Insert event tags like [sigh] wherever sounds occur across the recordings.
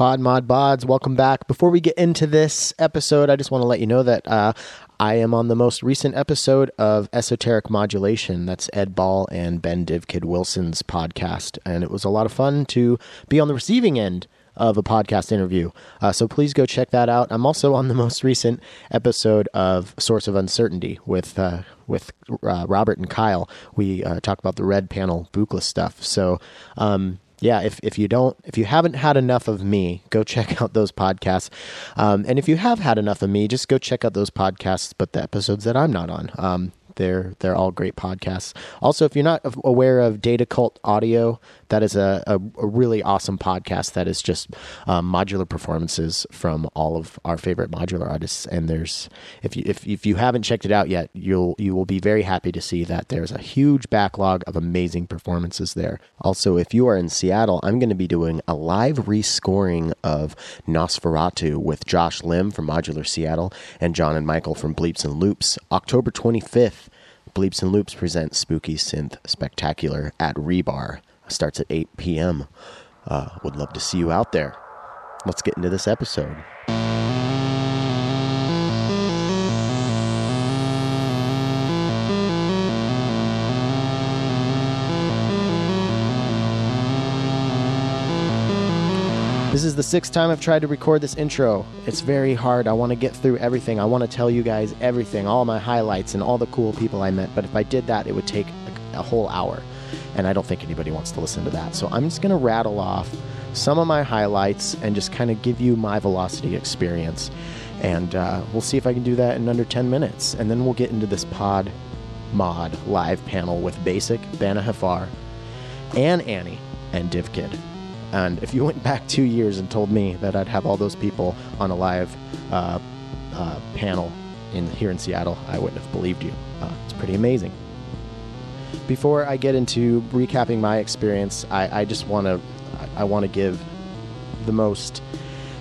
Pod Mod Bods, welcome back. Before we get into this episode, I just want to let you know that uh, I am on the most recent episode of Esoteric Modulation. That's Ed Ball and Ben Divkid Wilson's podcast. And it was a lot of fun to be on the receiving end of a podcast interview. Uh, so please go check that out. I'm also on the most recent episode of Source of Uncertainty with uh, with uh, Robert and Kyle. We uh, talk about the red panel Buchla stuff. So. Um, yeah, if, if you don't, if you haven't had enough of me, go check [laughs] out those podcasts. Um, and if you have had enough of me, just go check out those podcasts, but the episodes that I'm not on. Um, they're they're all great podcasts. Also, if you're not aware of Data Cult Audio, that is a, a, a really awesome podcast that is just um, modular performances from all of our favorite modular artists. And there's if you if if you haven't checked it out yet, you'll you will be very happy to see that there's a huge backlog of amazing performances there. Also, if you are in Seattle, I'm going to be doing a live rescoring of Nosferatu with Josh Lim from Modular Seattle and John and Michael from Bleeps and Loops, October 25th. Bleeps and Loops presents Spooky Synth Spectacular at Rebar. Starts at 8 p.m. Uh, would love to see you out there. Let's get into this episode. This is the sixth time I've tried to record this intro. It's very hard. I want to get through everything. I want to tell you guys everything, all my highlights, and all the cool people I met. But if I did that, it would take a, a whole hour. And I don't think anybody wants to listen to that. So I'm just going to rattle off some of my highlights and just kind of give you my velocity experience. And uh, we'll see if I can do that in under 10 minutes. And then we'll get into this pod mod live panel with Baseck, Bana Haffar, and Annie, and DivKid. And if you [laughs] went back two years and told me that I'd have all those people on a live uh, uh, panel in here in Seattle, I wouldn't have believed you. Uh, it's pretty amazing. Before I get into recapping my experience, I, I just want to I want to give the most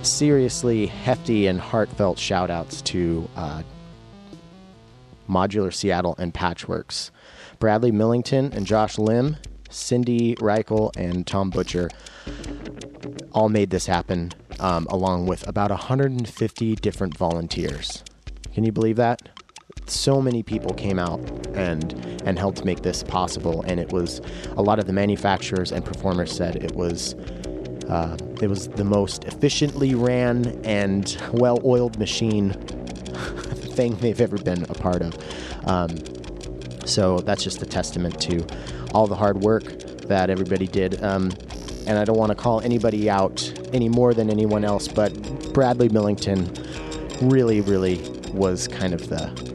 seriously hefty and heartfelt shout outs to uh, Modular Seattle and Patchworks. Bradley Millington and Josh Lim, Cindy Reichel, and Tom Butcher all made this happen, um, along with about 150 different volunteers. Can you believe that? So many people came out and and helped make this possible, and it was a lot of the manufacturers and performers said it was uh, it was the most efficiently ran and well-oiled machine [laughs] thing they've ever been a part of. Um, so that's just a testament to all the hard work that everybody did. Um, and I don't want to call anybody out any more than anyone else, but Bradley Millington really, really was kind of the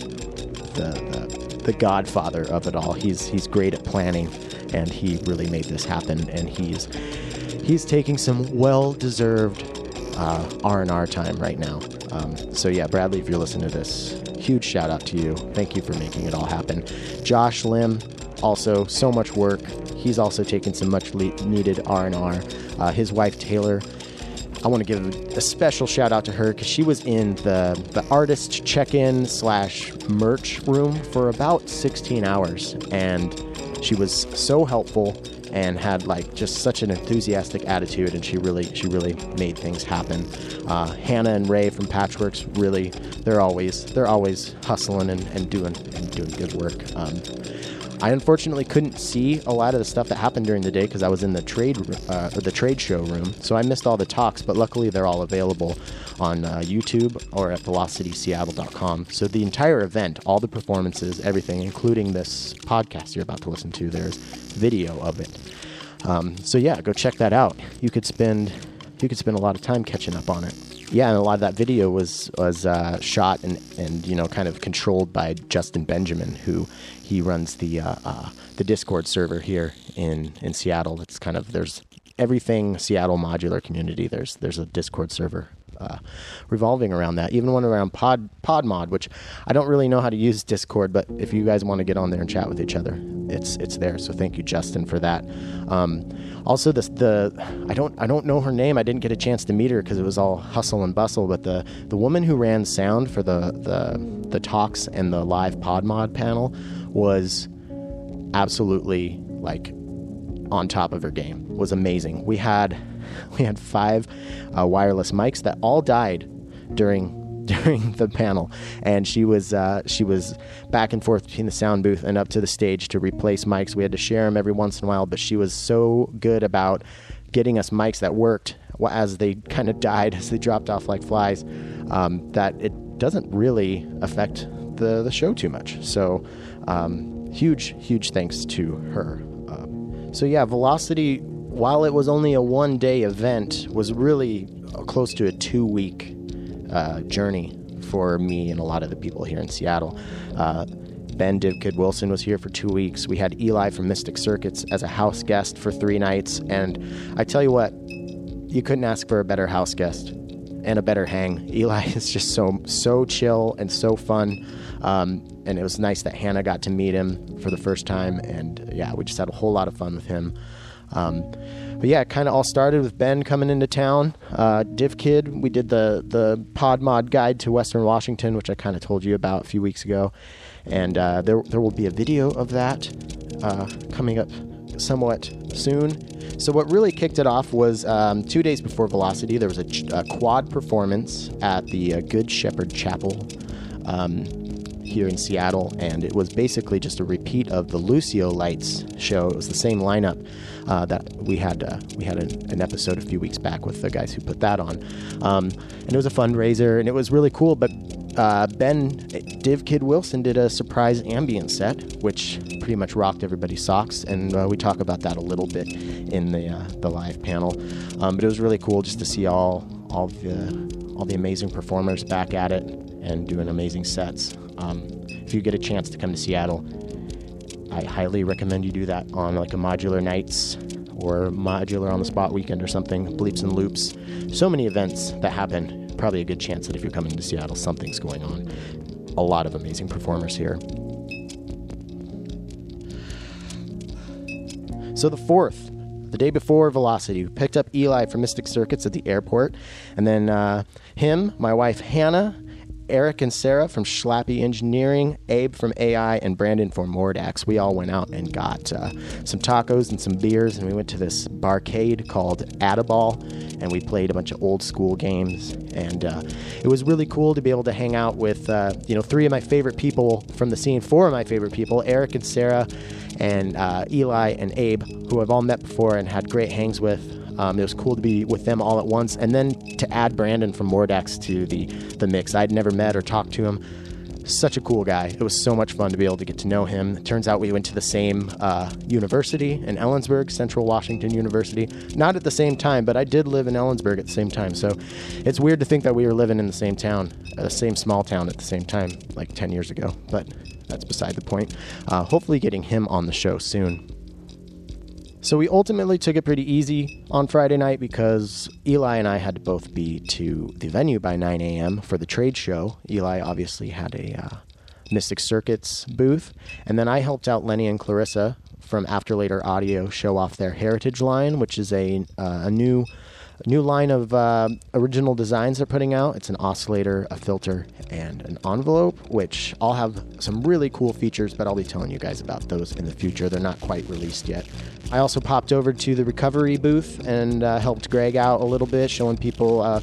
the, the, the godfather of it all. He's he's great at planning, and he really made this happen. And he's he's taking some well-deserved uh, R&R time right now. Um, so yeah, Bradley, if you're listening to this, huge shout out to you. Thank you for making it all happen. Josh Lim, also so much work. He's also taken some much needed R&R. Uh, his wife Taylor, I want to give a special shout out to her because she was in the the artist check-in slash merch room for about 16 hours, and she was so helpful and had like just such an enthusiastic attitude, and she really she really made things happen. Uh, Hannah and Ray from Patchworks really they're always they're always hustling and, and doing and doing good work. Um, I unfortunately couldn't see a lot of the stuff that happened during the day because I was in the trade uh, the trade show room, so I missed all the talks. But luckily, they're all available on uh, YouTube or at VelocitySeattle.com. So the entire event, all the performances, everything, including this podcast you're about to listen to, there's video of it. Um, so yeah, go check that out. You could spend you could spend a lot of time catching up on it. Yeah, and a lot of that video was was uh, shot and and you know kind of controlled by Justin Benjamin, who he runs the uh, uh, the Discord server here in in Seattle. It's kind of there's everything Seattle modular community. There's there's a Discord server uh, revolving around that. Even one around Pod Podmod, which I don't really know how to use Discord, but if you guys want to get on there and chat with each other, it's it's there. So thank you, Justin, for that. Um, also, this the I don't I don't know her name. I didn't get a chance to meet her because it was all hustle and bustle. But the the woman who ran sound for the the the talks and the live Podmod panel was absolutely like on top of her game. Was amazing. We had [laughs] we had five uh, wireless mics that all died during [laughs] during the panel, and she was uh, she was back and forth between the sound booth and up to the stage to replace mics. We had to share them every once in a while, but she was so good about getting us mics that worked as they kind of died [laughs] as they dropped off like flies. Um, that it doesn't really affect the the show too much. So um, huge huge thanks to her. Um, so yeah, Velocity. While it was only a one day event, was really close to a two week uh, journey for me and a lot of the people here in Seattle. Uh, ben Divkid Wilson was here for two weeks. We had Eli from Mystic Circuits as a house guest for three nights. And I tell you what, you couldn't ask for a better house guest and a better hang. [laughs] Eli is just so so chill and so fun. Um, and it was nice that Hannah got to meet him for the first time. And yeah, we just had a whole lot of fun with him. Um, but yeah, it kind of all started with Ben coming into town. Uh, Div Kid, we did the the Pod Mod Guide to Western Washington, which I kind of told you about a few weeks ago, and uh, there there will be a video of that uh, coming up somewhat soon. So what really kicked it off was um, two days before Velocity, there was a, ch- a quad performance at the uh, Good Shepherd Chapel. Um, here in Seattle, and it was basically just a repeat of the Lucio Lights show. It was the same lineup uh, that we had. Uh, we had an, an, episode a few weeks back with the guys who put that on, um, and it was a fundraiser, and it was really cool. But uh, Ben Div Kid Wilson did a surprise ambient set, which pretty much rocked everybody's socks, and uh, we talk about that a little bit in the uh, the live panel. Um, but it was really cool just to see all all the all the amazing performers back at it and doing amazing sets. Um, if you get a chance to come to Seattle, I highly recommend you do that on like a modular nights or modular on the spot weekend or something. Bleeps and loops. So many events that happen. Probably a good chance that if you're coming to Seattle, something's going on. A lot of amazing performers here. So the fourth, the day before Velocity, we picked up Eli from Mystic Circuits at the airport, and then uh, him, my wife Hannah, Eric and Sarah from Schlappi Engineering, Abe from AI, and Brandon from Mordax. We all went out and got uh, some tacos and some beers, and we went to this barcade called Add-a-Ball, and we played a bunch of old school games. And uh, it was really cool to be able to hang out with, uh, you know, three of my favorite people from the scene, four of my favorite people, Eric and Sarah, and uh, Eli and Abe, who I've all met before and had great hangs with. Um, it was cool to be with them all at once, and then to add Brandon from Mordax to the the mix. I'd never met or talked to him. Such a cool guy. It was so much fun to be able to get to know him. It turns out we went to the same uh, university in Ellensburg, Central Washington University. Not at the same time, but I did live in Ellensburg at the same time. So it's weird to think that we were living in the same town, the same small town at the same time, like 10 years ago. But that's beside the point. Uh, hopefully, getting him on the show soon. So we ultimately took it pretty easy on Friday night because Eli and I had to both be to the venue by 9 a.m. for the trade show. Eli obviously had a uh, Mystic Circuits booth, and then I helped out Lenny and Clarissa from After Later Audio show off their Heritage line, which is a uh, a new a new line of uh, original designs they're putting out. It's an oscillator, a filter, and an envelope, which all have some really cool features, but I'll be telling you guys about those in the future. They're not quite released yet. I also popped over to the recovery booth and uh, helped Greg out a little bit, showing people. Uh,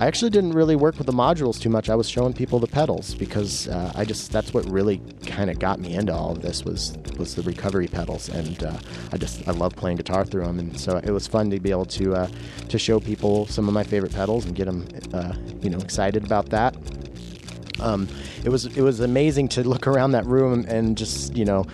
I actually didn't really work with the modules too much. I was showing people the pedals because uh, I just that's what really kind of got me into all of this was was the recovery pedals, and uh, I just I love playing guitar through them, and so it was fun to be able to uh, to show people some of my favorite pedals and get them uh, you know excited about that. Um, it was it was amazing to look around that room and just you know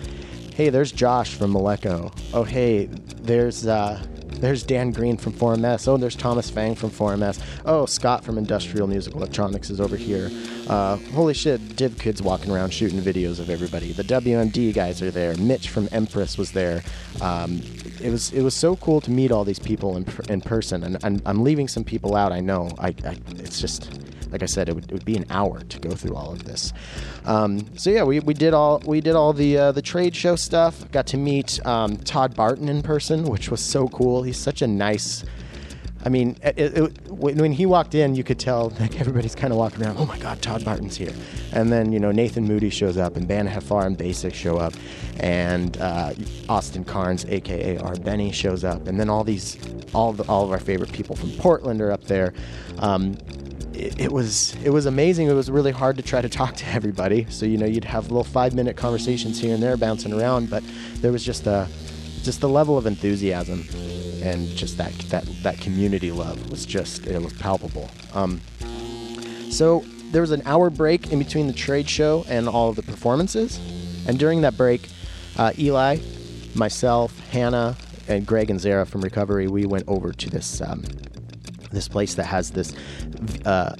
hey, there's Josh from Malekko. Oh, hey, there's uh, there's Dan Green from 4MS. Oh, there's Thomas Fang from 4MS. Oh, Scott from Industrial Music Electronics is over here. Uh, holy shit, Div Kid's walking around shooting videos of everybody. The WMD guys are there. Mitch from Empress was there. Um, it was it was so cool to meet all these people in, in person, and, and I'm leaving some people out. I know. I, I it's just like I said, it would, it would, be an hour to go through all of this. Um, so yeah, we, we did all we did all the uh, the trade show stuff. Got to meet um, Todd Barton in person, which was so cool. He's such a nice I mean, it, it, when he walked in, you could tell like everybody's kind of walking around. Oh my God, Todd Barton's here! And then you know Nathan Moody shows up, and Bana Haffar and Baseck show up, and uh, Austin Cairns, aka R Beny, shows up, and then all these, all the, all of our favorite people from Portland are up there. Um, it, was it was amazing. It was really hard to try to talk to everybody. So you know you'd have little five minute conversations here and there bouncing around, but there was just a just the level of enthusiasm and just that that that community love was just it was palpable. Um, so there was an hour break in between the trade show and all of the performances, and during that break, uh, Eli, myself, Hannah, and Greg and Zara from Recovery, we went over to this um, this place that has this uh,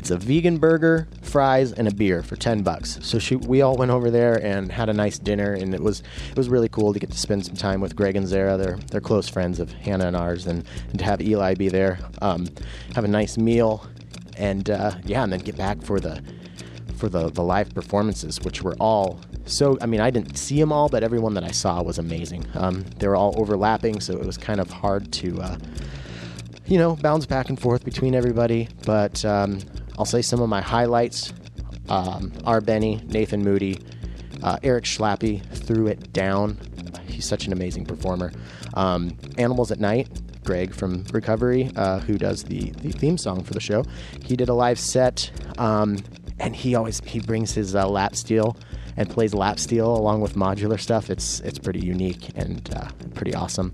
it's a vegan burger, fries, and a beer for ten bucks. So she, we all went over there and had a nice dinner, and it was it was really cool to get to spend some time with Greg and Zara. They're they're close friends of Hannah and ours, and, and to have Eli be there, um, have a nice meal, and uh, yeah, and then get back for the for the the live performances, which were all so. I mean, I didn't see them all, but everyone that I saw was amazing. Um, they were all overlapping, so it was kind of hard to. Uh, you know, bounce back and forth between everybody, but um, I'll say some of my highlights um, are Beny, Nathan Moody, uh, Eric Schlappi threw it down. He's such an amazing performer. Um, Animals at Night, Greg from Recovery, uh, who does the, the theme song for the show, he did a live set, um, and he always he brings his uh, lap steel and plays lap steel along with modular stuff. It's it's pretty unique and uh, pretty awesome.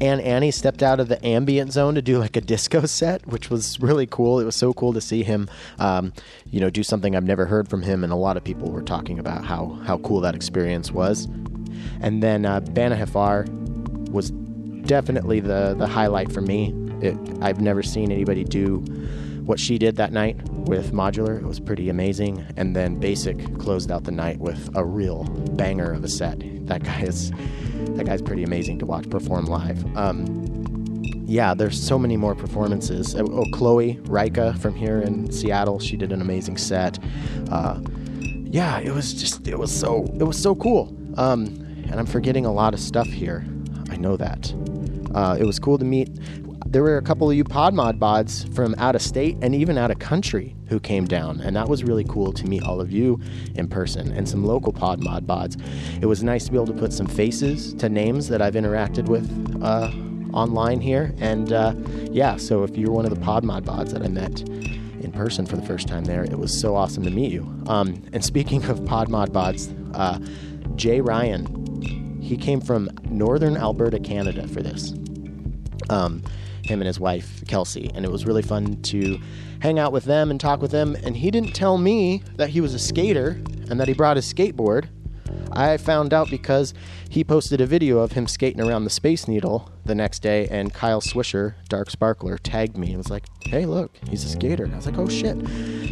And Annie stepped out of the ambient zone to do like a disco [laughs] set, which was really cool. It was so cool to see him, um, you know, do something I've never heard from him, and a lot of people were talking about how how cool that experience was. And then uh, Bana Haffar was definitely the the highlight for me. It, I've never seen anybody do what she did that night with modular. It was pretty amazing. And then Baseck closed out the night with a real banger of a set. That guy is that guy's pretty amazing to watch perform live. Um, yeah, there's so many more performances. Oh, oh, Chloe Rika from here in Seattle, she did an amazing set. Uh, yeah, it was just it was so it was so cool. Um, and I'm forgetting a lot of stuff here. I know that. Uh, it was cool to meet there were a couple of you PodMod bods from out of state and even out of country who came down, and that was really cool to meet all of you in person and some local PodMod bods. It was nice to be able to put some faces to names that I've interacted with uh, online here, and uh, yeah. So if you're one of the PodMod bods that I met in person for the first time there, it was so awesome to meet you. Um, and speaking of PodMod bods, uh, Jay Ryan, he came from northern Alberta, Canada for this. Um, him and his wife, Kelsey. And it was really fun to hang out with them and talk with them. And he didn't tell me that he was a skater and that he brought his skateboard. I found out because he posted a video of him skating around the Space Needle the next day, and Kyle Swisher, Dark Sparkler, tagged me and was like, "Hey, look, he's a skater." And I was like, "Oh shit!"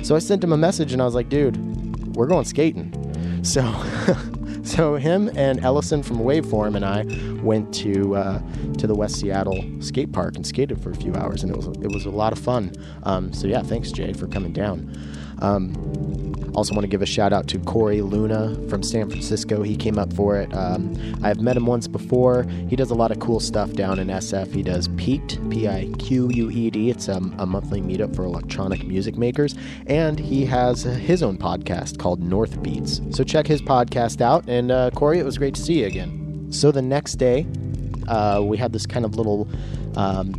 So I sent him a message and I was like, "Dude, we're going skating." So [laughs] So him and Ellison from Waveform and I went to uh, to the West Seattle skate park and skated for a few hours, and it was it was a lot of fun. Um, so yeah, thanks Jay for coming down. Um, also, want to give a shout out to Corey Luna from San Francisco. He came up for it. Um, I've met him once before. He does a lot of cool stuff down in SF. He does Piqued, P I Q U E D. It's a, a monthly meetup for electronic music makers. And he has his own podcast called North Beats. So check his podcast out. And uh, Corey, it was great to see you again. So the next day, uh, we had this kind of little um,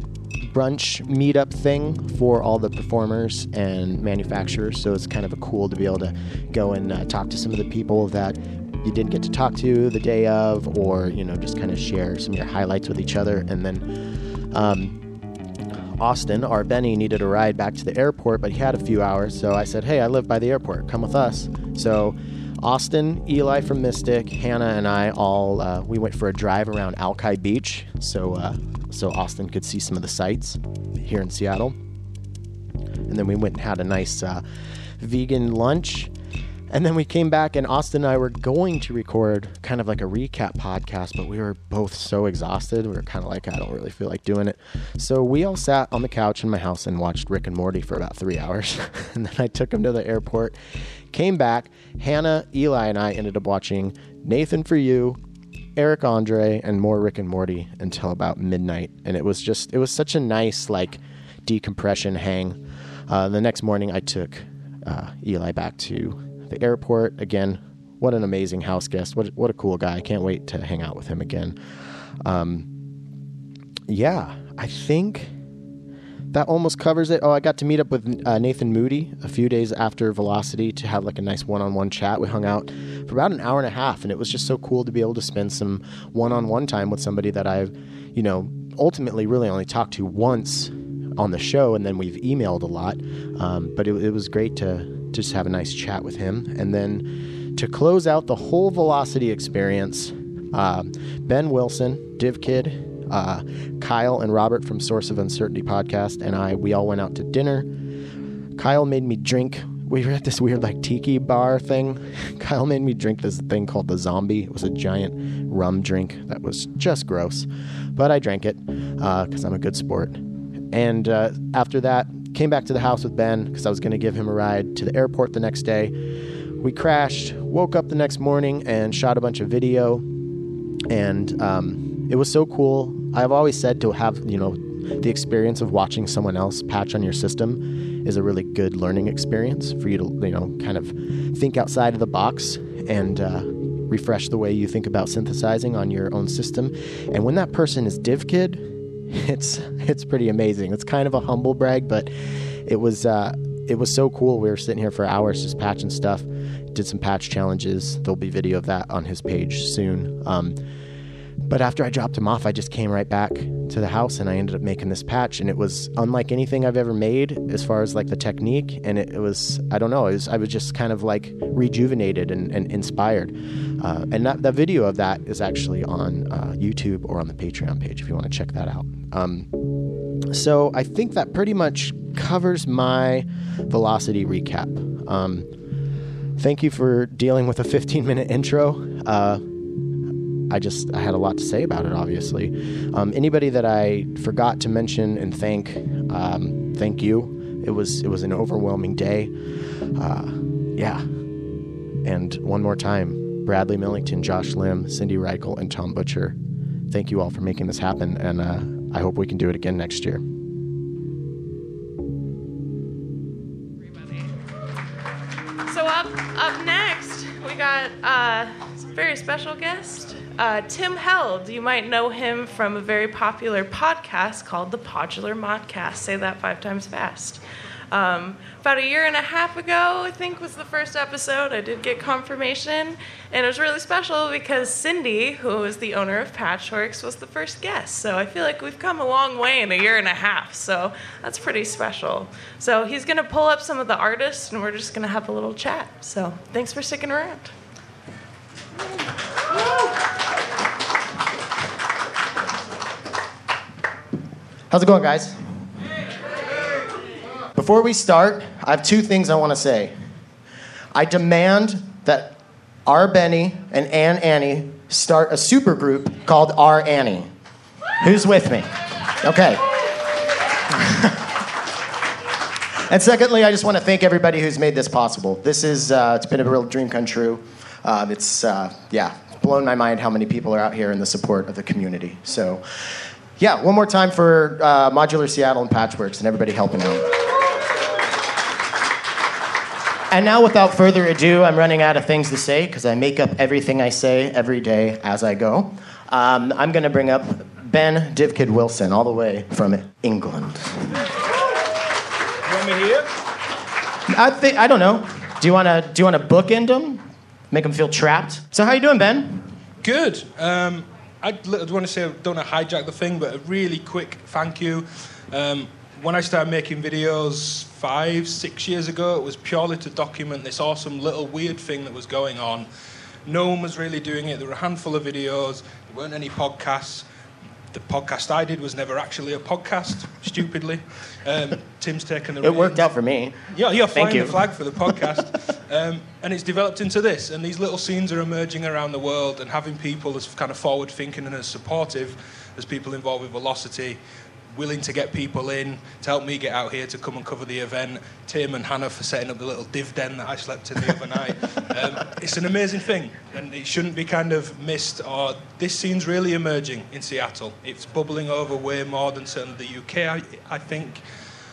brunch meetup thing for all the performers and manufacturers. So it's kind of a cool to be able to go and uh, talk to some of the people that you didn't get to talk to the day of, or you know, just kind of share some of your highlights with each other. And then um, Austin, R Beny, needed a ride back to the airport, but he had a few hours. So I said, "Hey, I live by the airport. Come with us." So Austin, Eli from Mystic, Hannah, and I all uh, we went for a drive around Alki Beach. So uh, so Austin could see some of the sights here in Seattle. And then we went and had a nice uh, vegan lunch. And then we came back, and Austin and I were going to record kind of like a recap podcast, but we were both so exhausted. We were kind of like, I don't really feel like doing it. So we all sat on the couch in my house and watched Rick and Morty for about three hours. [laughs] and then I took him to the airport, came back. Hannah, Eli, and I ended up watching Nathan for You, Eric Andre and more Rick and Morty until about midnight, and it was just it was such a nice like decompression hang. Uh, the next morning, I took uh, Eli back to the airport again. What an amazing house guest! What what a cool guy! I can't wait to hang out with him again. Um, yeah, I think that almost covers it. Oh, I got to meet up with uh, Nathan Moody a few days after Velocity to have like a nice one-on-one chat. We hung out for about an hour and a half, and it was just so cool to be able to spend some one-on-one time with somebody that I've, you know, ultimately really only talked to once on the show, and then we've emailed a lot. Um, but it, it was great to just have a nice chat with him, and then to close out the whole Velocity experience, uh, Ben Wilson, Div Kid, uh, Kyle and Robert from Source of Uncertainty podcast and I, we all went out to dinner. Kyle made me drink. We were at this weird like tiki bar thing. [laughs] Kyle made me drink this thing called the Zombie. It was a giant rum drink that was just gross, but I drank it because uh, I'm a good sport. And uh, after that, came back to the house with Ben because I was going to give him a ride to the airport the next day. We crashed, woke up the next morning, and shot a bunch of video. And um, it was so cool. I've always said to have, you know, the experience of watching someone else patch on your system is a really good learning experience for you to, you know, kind of think outside of the box and uh, refresh the way you think about synthesizing on your own system. And when that person is DivKid, [laughs] it's it's pretty amazing. It's kind of a humble brag, but it was uh, it was so cool. We were sitting here for hours just patching stuff. Did some patch challenges. There'll be video of that on his page soon. Um, but after I dropped him off, I just came right back to the house and I ended up making this patch. And it was unlike anything I've ever made as far as like the technique. And it, it was, I don't know, was, I was just kind of like rejuvenated and, and inspired. Uh, and that, the video of that is actually on uh, YouTube or on the Patreon page if you want to check that out. Um, so I think that pretty much covers my velocity recap. Um, thank you for dealing with a 15 minute intro. Uh, I just I had a lot to say about it. Obviously, um, anybody that I forgot to mention and thank, um, thank you. It was it was an overwhelming day. Uh, yeah, and one more time, Bradley Millington, Josh Lim, Cindy Reichel, and Tom Butcher. Thank you all for making this happen, and uh, I hope we can do it again next year. So up up next, we got uh, a very special guest. Uh, Tim Held, you might know him from a very popular podcast called the Podular Modcast. Say that five times fast. Um, about a year and a half ago, I think was the first episode. I did get confirmation, and it was really special because Cindy, who is the owner of Patchworks, was the first guest. So I feel like we've come a long way in a year and a half. So that's pretty special. So he's going to pull up some of the artists, and we're just going to have a little chat. So thanks for sticking around. How's it going, guys? Before we start, I have two things I want to say. I demand that R. Beny and Ann Annie start a super group called R. Annie. Who's with me? Okay. [laughs] and secondly, I just want to thank everybody who's made this possible. This is, uh, it's been a real dream come true. Uh, it's, uh, yeah, blown my mind how many people are out here in the support of the community. So, yeah, one more time for uh, Modular Seattle and Patchworks and everybody helping out. And now, without further ado, I'm running out of things to say because I make up everything I say every day as I go. Um, I'm going to bring up Ben Divkid Wilson, all the way from England. You want me here? I think I don't know. Do you want to do you want to bookend them, make them feel trapped? So how you doing, Ben? Good. Um, I want to say I don't want to hijack the thing, but a really quick thank you. Um, when I started making videos five, six years ago, it was purely to document this awesome little weird thing that was going on. No one was really doing it. There were a handful of videos. There weren't any podcasts. The podcast I did was never actually a podcast, stupidly. Um, Tim's taken the. It worked out for me. Yeah, you're flying you. the flag for the [laughs] podcast. um, and it's developed into this. And these little scenes are emerging around the world, and having people as kind of forward thinking and as supportive as people involved with Velocity willing to get people in, to help me get out here to come and cover the event. Tim and Hannah for setting up the little div den that I slept in the other night. [laughs] Um, it's an amazing thing, and it shouldn't be kind of missed. Or this scene's really emerging in Seattle. It's bubbling over way more than certainly the UK, I, I think.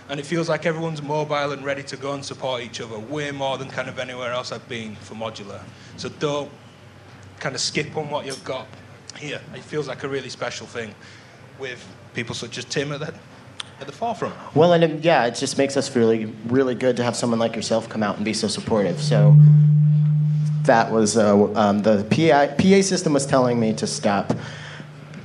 And it feels like everyone's mobile and ready to go and support each other way more than kind of anywhere else I've been for modular. So don't kind of skip on what you've got here. It feels like a really special thing with people such as Tim at the, at the forefront. Well, and yeah, it just makes us really, really good to have someone like yourself come out and be so supportive. So that was uh, um, the PA, PA system was telling me to stop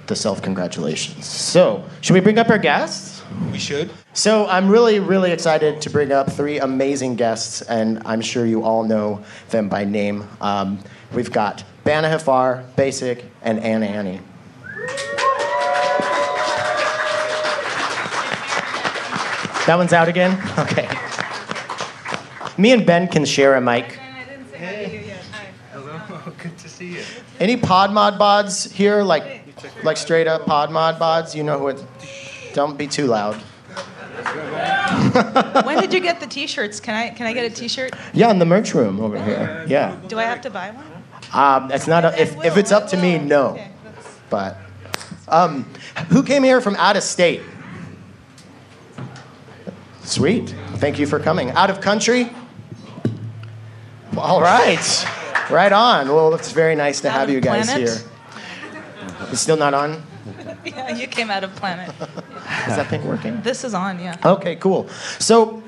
the self congratulations. So, should we bring up our guests? We should. So, I'm really, really excited to bring up three amazing guests, and I'm sure you all know them by name. Um, we've got Bana Haffar, Baseck, and Ann Annie. That one's out again? Okay. Me and Ben can share a mic. Hey, hi, hello, good to see you. Any pod mod bods here? Like, like straight up pod mod bods? You know who it. Don't be too loud. [laughs] when did you get the T-shirts? Can I can I get a T-shirt? Yeah, in the merch room over here. Yeah. Do I have to buy one? Um, that's not. A, if, if it's up to me, no. But um, who came here from out of state? Sweet. Thank you for coming. Out of country? All right. Right on. Well, it's very nice to Out have you guys planet? here. It's still not on? yeah, you came out of planet. [laughs] Is that thing working? This is on, yeah. Okay, cool. So,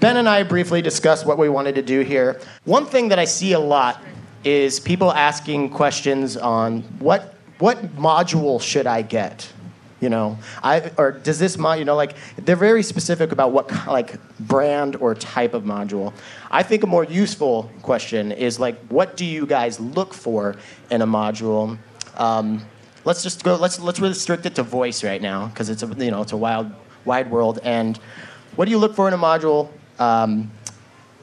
Ben and I briefly discussed what we wanted to do here. One thing that I see a lot is people asking questions on what what module should I get? You know, I or does this mod? You know, like they're very specific about what like brand or type of module. I think a more useful question is like, what do you guys look for in a module? Um, let's just go. Let's let's restrict it to voice right now because it's a you know it's a wild wide world. And what do you look for in a module? Um,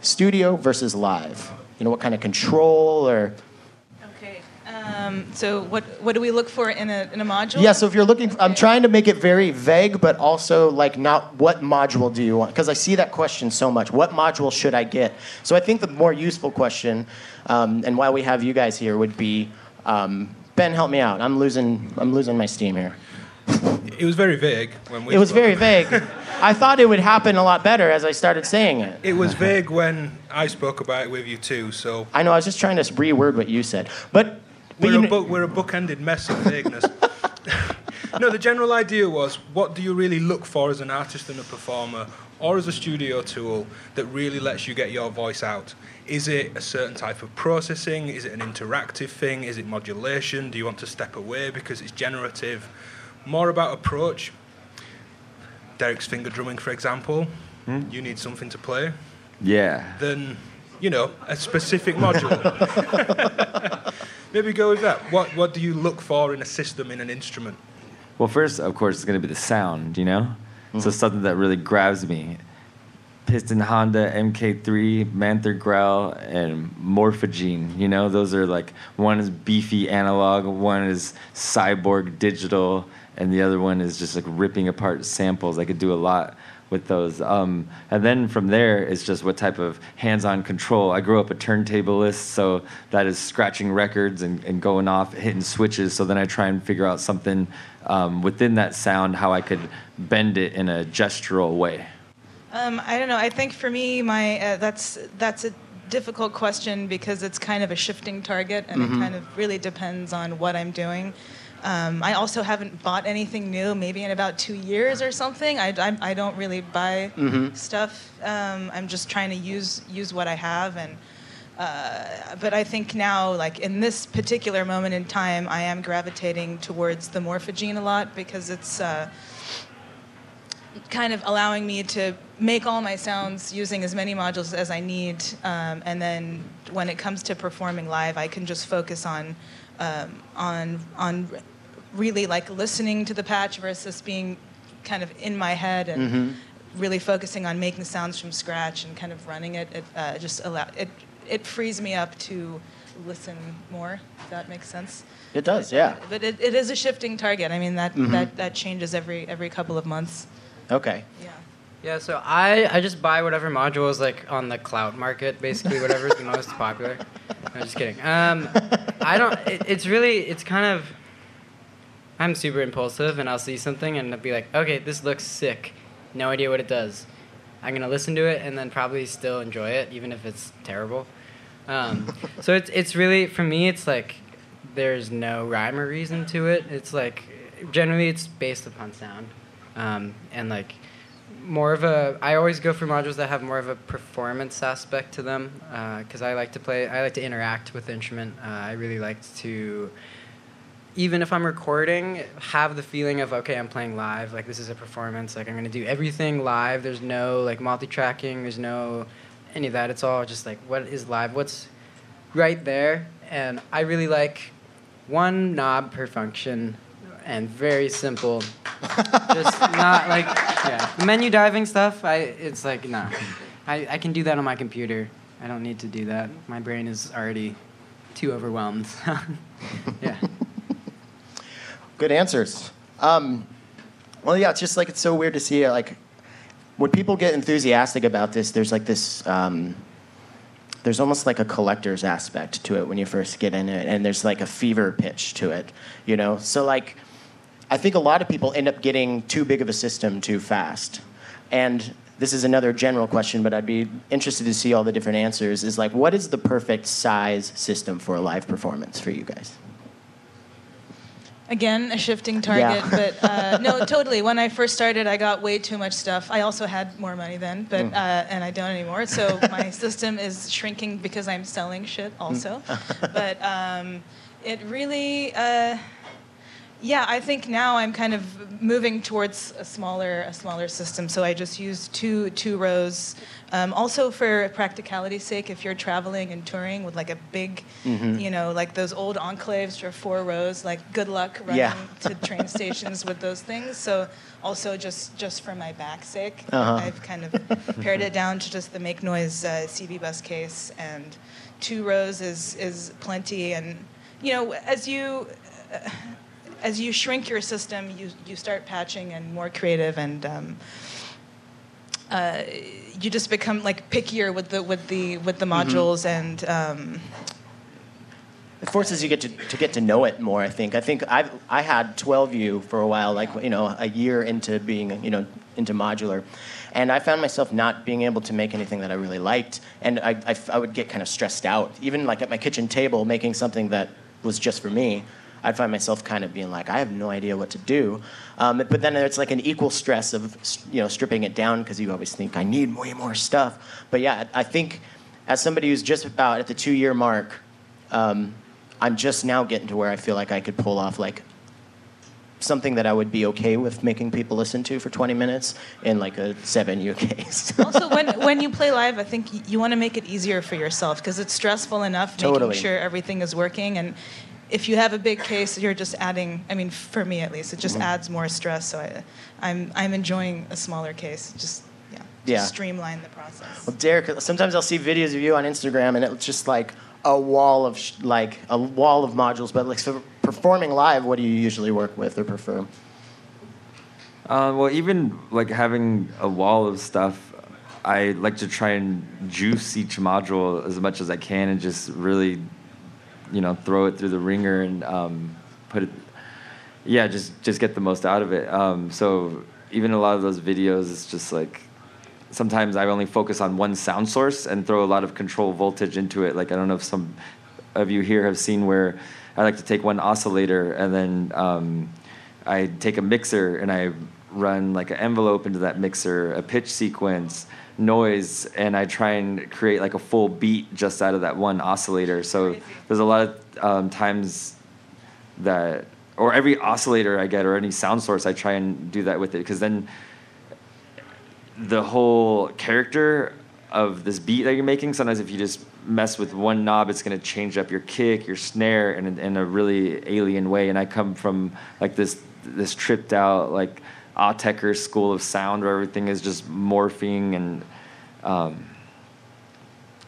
studio versus live. You know what kind of control or. Um, so what what do we look for in a in a module? yeah. So if you're looking, I'm trying to make it very vague, but also like not what module do you want? Because I see that question so much. What module should I get? So I think the more useful question, um, and why we have you guys here, would be Ben. Help me out. I'm losing. I'm losing my steam here. It was very vague when we It was spoke. very vague. I thought it would happen a lot better as I started saying it. It was vague when I spoke about it with you too, so I know. I was just trying to reword what you said, but. We're, a book, we're a bookended mess of vagueness. [laughs] no, the general idea was what do you really look for as an artist and a performer, or as a studio tool that really lets you get your voice out? Is it a certain type of processing? Is it an interactive thing? Is it modulation? Do you want to step away because it's generative? More about approach. Derek's finger drumming, for example. You need something to play. Yeah. Then, you know, a specific module. [laughs] Maybe go with that. What What do you look for in a system in an instrument? Well, first, of course, it's going to be the sound, you know? So mm-hmm. something that really grabs me. Piston Honda MK3, Manther Growl, and Morphogene. You know, those are like one is beefy analog, one is cyborg digital, and the other one is just like ripping apart samples. I could do a lot with those. Um, and then from there, it's just what type of hands-on control. I grew up a turntablist, so that is scratching records and, and going off, hitting switches. So then I try and figure out something um, within that sound, how I could bend it in a gestural way. Um, I don't know. I think for me, my uh, that's that's a difficult question because it's kind of a shifting target, and Mm-hmm. it kind of really depends on what I'm doing. Um, I also haven't bought anything new, maybe in about two years or something. I, I, I don't really buy Mm-hmm. stuff. Um, I'm just trying to use use what I have, and uh, but I think now, like in this particular moment in time, I am gravitating towards the morphogene a lot because it's. Uh, kind of allowing me to make all my sounds using as many modules as I need, um, and then when it comes to performing live, I can just focus on um, on on really like listening to the patch versus being kind of in my head and really focusing on making sounds from scratch and kind of running it. It uh, just allow it it frees me up to listen more. If that makes sense. It does, yeah. But it, it is a shifting target. I mean that Mhm. that that changes every every couple of months. Okay. Yeah. Yeah, so I, I just buy whatever module is like on the cloud market, basically whatever's the most popular. [laughs] No, just kidding. Um, I don't. It, it's really it's kind of. I'm super impulsive, and I'll see something and I'll be like, okay, this looks sick. No idea what it does. I'm gonna listen to it and then probably still enjoy it, even if it's terrible. Um, [laughs] so it's it's really for me, it's like there's no rhyme or reason to it. It's like generally it's based upon sound, um, and like more of a i always go for modules that have more of a performance aspect to them because i like to play i like to interact with the instrument uh, i really like to even if i'm recording have the feeling of okay i'm playing live like this is a performance like i'm going to do everything live. There's no like multi-tracking there's no any of that. It's all just like what is live what's right there. And i really like one knob per function and very simple. [laughs] Just not like yeah. Menu diving stuff i it's like nah. I, I can do that on my computer. I don't need to do that. My brain is already too overwhelmed. [laughs] Yeah Good answers. Um, well, yeah, it's just like it's so weird to see. uh, Like, when people get enthusiastic about this, there's like this. Um, there's almost like a collector's aspect to it when you first get in it, and there's like a fever pitch to it, you know. So like, I think a lot of people end up getting too big of a system too fast, and this is another general question, but I'd be interested to see all the different answers. Is like, what is the perfect size system for a live performance for you guys? Again, a shifting target, Yeah. but uh, [laughs] no, totally. When I first started, I got way too much stuff. I also had more money then, but Mm. uh, and I don't anymore. So [laughs] my system is shrinking because I'm selling shit also. Mm. [laughs] but um, it really, uh, yeah, I think now I'm kind of moving towards a smaller a smaller system. So I just use two two rows. Um, also for practicality's sake, if you're traveling and touring with like a big, Mm-hmm. you know, like those old enclaves or four rows, like good luck running Yeah. [laughs] to train stations with those things. So also just just for my back's sake, Uh-huh. I've kind of pared it down to just the make noise uh, CV bus case, and two rows is is plenty. And you know, as you uh, as you shrink your system, you you start patching and more creative and. Um, uh, you just become like pickier with the with the with the modules and um, It forces you get to, to get to know it more. I think. I think I I had 12U for a while, like you know, a year into being you know into modular, and I found myself not being able to make anything that I really liked, and I I, I would get kind of stressed out, even like at my kitchen table, making something that was just for me. I'd find myself kind of being like, I have no idea what to do. Um, but then it's like an equal stress of you know stripping it down because you always think I need way more stuff. But yeah, I think as somebody who's just about at the two year mark. Um, I'm just now getting to where I feel like I could pull off like something that I would be okay with making people listen to for 20 minutes in like a seven year [laughs] case. also when [laughs] when you play live, I think you want to make it easier for yourself because it's stressful enough Totally. making sure everything is working and. If you have a big case, you're just adding. I mean, for me at least, it just Mm-hmm. adds more stress. So I, I'm I'm enjoying a smaller case. Just yeah, just streamline the process. well, Derek, sometimes I'll see videos of you on Instagram and it's just like a wall of sh- like a wall of modules. But like for performing live, what do you usually work with or prefer? Uh, well, even like having a wall of stuff, I like to try and juice each module as much as I can and just really, you know, throw it through the ringer and um, put it. Yeah, just just get the most out of it. Um, so even a lot of those videos, it's just like sometimes I only focus on one sound source and throw a lot of control voltage into it. Like I don't know if some of you here have seen where I like to take one oscillator and then um, I take a mixer and I run like an envelope into that mixer, a pitch sequence, noise, and I try and create like a full beat just out of that one oscillator. So there's a lot of um, times that, or every oscillator I get or any sound source, I try and do that with it because then the whole character of this beat that you're making. Sometimes if you just mess with one knob, it's going to change up your kick, your snare in a, in a really alien way. And I come from like this this tripped out like Autechre school of sound where everything is just morphing and um,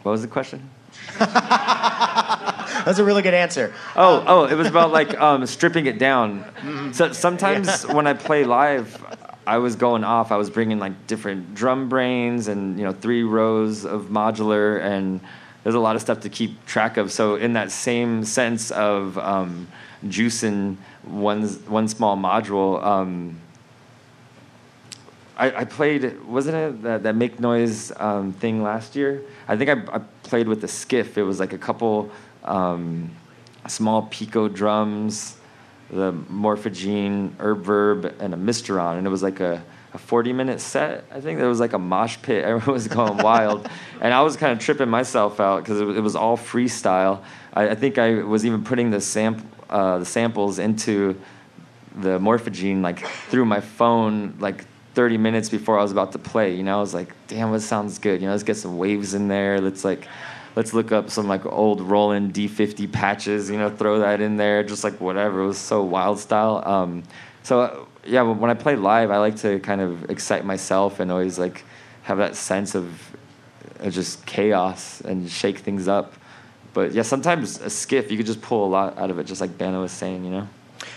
what was the question? [laughs] That's a really good answer. Oh, oh, it was about like um, stripping it down. So sometimes when I play live, I was going off. I was bringing like different drum brains and you know three rows of modular, and there's a lot of stuff to keep track of. So in that same sense of um, juicing one one small module. Um, I, I played, wasn't it that, that Make Noise um, thing last year? I think I, I played with the skiff. It was like a couple um, small pico drums, the morphogene, Erbe-Verb, and a Mysteron. And it was like a, a 40 minute set. I think there was like a mosh pit. [laughs] Everyone was going wild. And I was kind of tripping myself out because it, it, was all freestyle. I, I, think I was even putting the, sam- uh, the samples into the morphogene like through my phone like 30 minutes before I was about to play. You know, I was like, damn, this sounds good? You know, let's get some waves in there. Let's like, let's look up some like old Roland D50 patches. You know, throw that in there. Just like whatever. It was so wild style. Um, so yeah, when I play live, I like to kind of excite myself and always like have that sense of, of just chaos and shake things up. But yeah, sometimes a skiff you could just pull a lot out of it, just like Bana was saying. You know.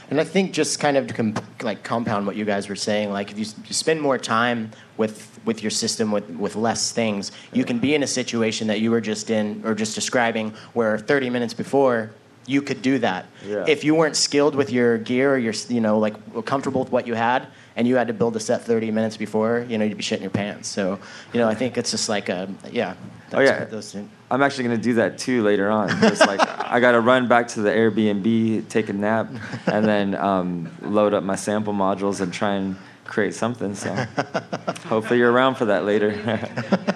And I think just kind of to com- like compound what you guys were saying, like if you, you spend more time with with your system with, with less things, you can be in a situation that you were just in or just describing where 30 minutes before you could do that. Yeah. If you weren't skilled with your gear or you're you know like comfortable with what you had and you had to build a set 30 minutes before, you know, you'd be shitting your pants. So, you know, I think it's just like a yeah. oh yeah. Those. I'm actually gonna do that too later on. Just like [laughs] I gotta run back to the Airbnb, take a nap, and then um, load up my sample modules and try and create something. So [laughs] hopefully you're around for that later. [laughs]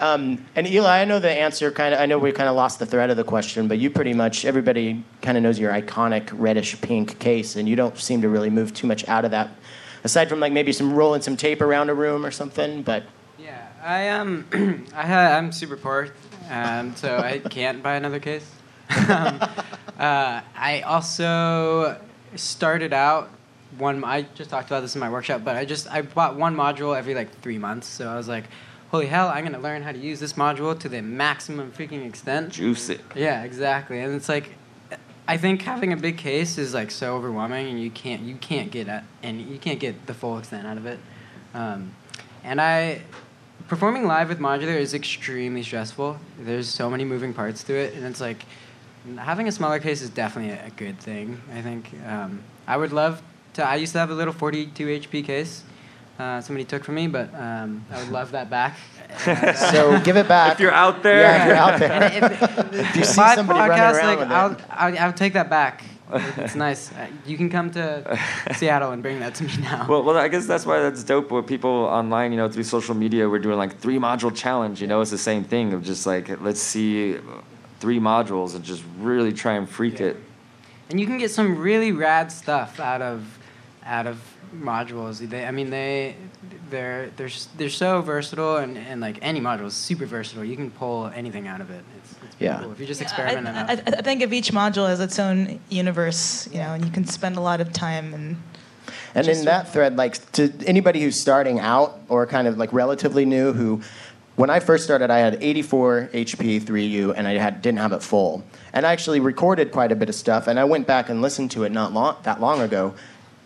um, and Eli, I know the answer. Kind of, I know we kind of lost the thread of the question, but you pretty much everybody kind of knows your iconic reddish pink case, and you don't seem to really move too much out of that, aside from like maybe some rolling some tape around a room or something. But yeah, I um, [clears throat] I ha- I'm super poor, um, so I can't buy another case. [laughs] um, uh, I also started out one. I just talked about this in my workshop, but I just I bought one module every like three months. So I was like, holy hell, I'm gonna learn how to use this module to the maximum freaking extent. Juice it. Yeah, exactly. And it's like, I think having a big case is like so overwhelming, and you can't you can't get at and you can't get the full extent out of it. Um, and I performing live with modular is extremely stressful. There's so many moving parts to it, and it's like having a smaller case is definitely a good thing. I think um, I would love to. I used to have a little 42 HP case. Uh, somebody took from me, but um, I would love that back. [laughs] so give it back. If you're out there, yeah, if you're out there. [laughs] if, if, you see somebody podcast, running around like, with I'll, it. I'll, I'll take that back. [laughs] It's nice. Uh, you can come to Seattle and bring that to me now. Well, well, I guess that's why that's dope. With people online, you know, through social media, we're doing like three module challenge. You know, it's the same thing of just like let's see three modules and just really try and freak yeah. it. And you can get some really rad stuff out of out of modules. They, I mean, they they're they're they're so versatile, and, and like any module is super versatile. You can pull anything out of it. It's, it's yeah. Cool if you just experiment yeah, I, enough. I, I think of each module as its own universe, you know, and you can spend a lot of time and. And in that thread, like to anybody who's starting out or kind of like relatively new, who when I first started, I had 84 HP 3U and I had, didn't have it full. And I actually recorded quite a bit of stuff, and I went back and listened to it not long, that long ago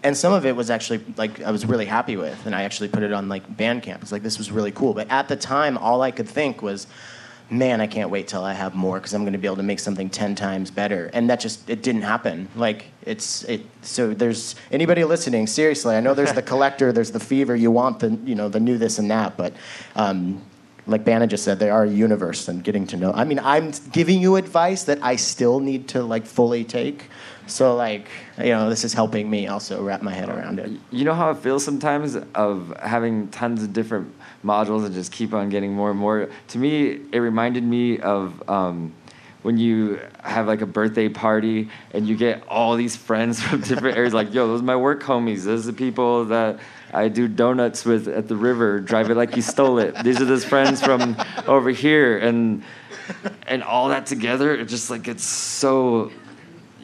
and some of it was actually like I was really happy with, and I actually put it on like Bandcamp. It's like this was really cool. But at the time, all I could think was, man, I can't wait till I have more because I'm going to be able to make something ten times better. And that just it didn't happen. Like it's it. So there's anybody listening, seriously, I know there's the [laughs] collector, there's the fever. You want the you know the new this and that, but. Um, like Bana just said, they are a universe and getting to know. I mean, I'm giving you advice that I still need to like fully take. So like, you know, this is helping me also wrap my head around it. You know how it feels sometimes of having tons of different modules and just keep on getting more and more. To me, it reminded me of um, when you have like a birthday party and you get all these friends [laughs] from different areas. Like, yo, those are my work homies. Those are the people that I do donuts with at the river. Drive it like you stole it. These are those friends from over here, and and all that together. It just like it's so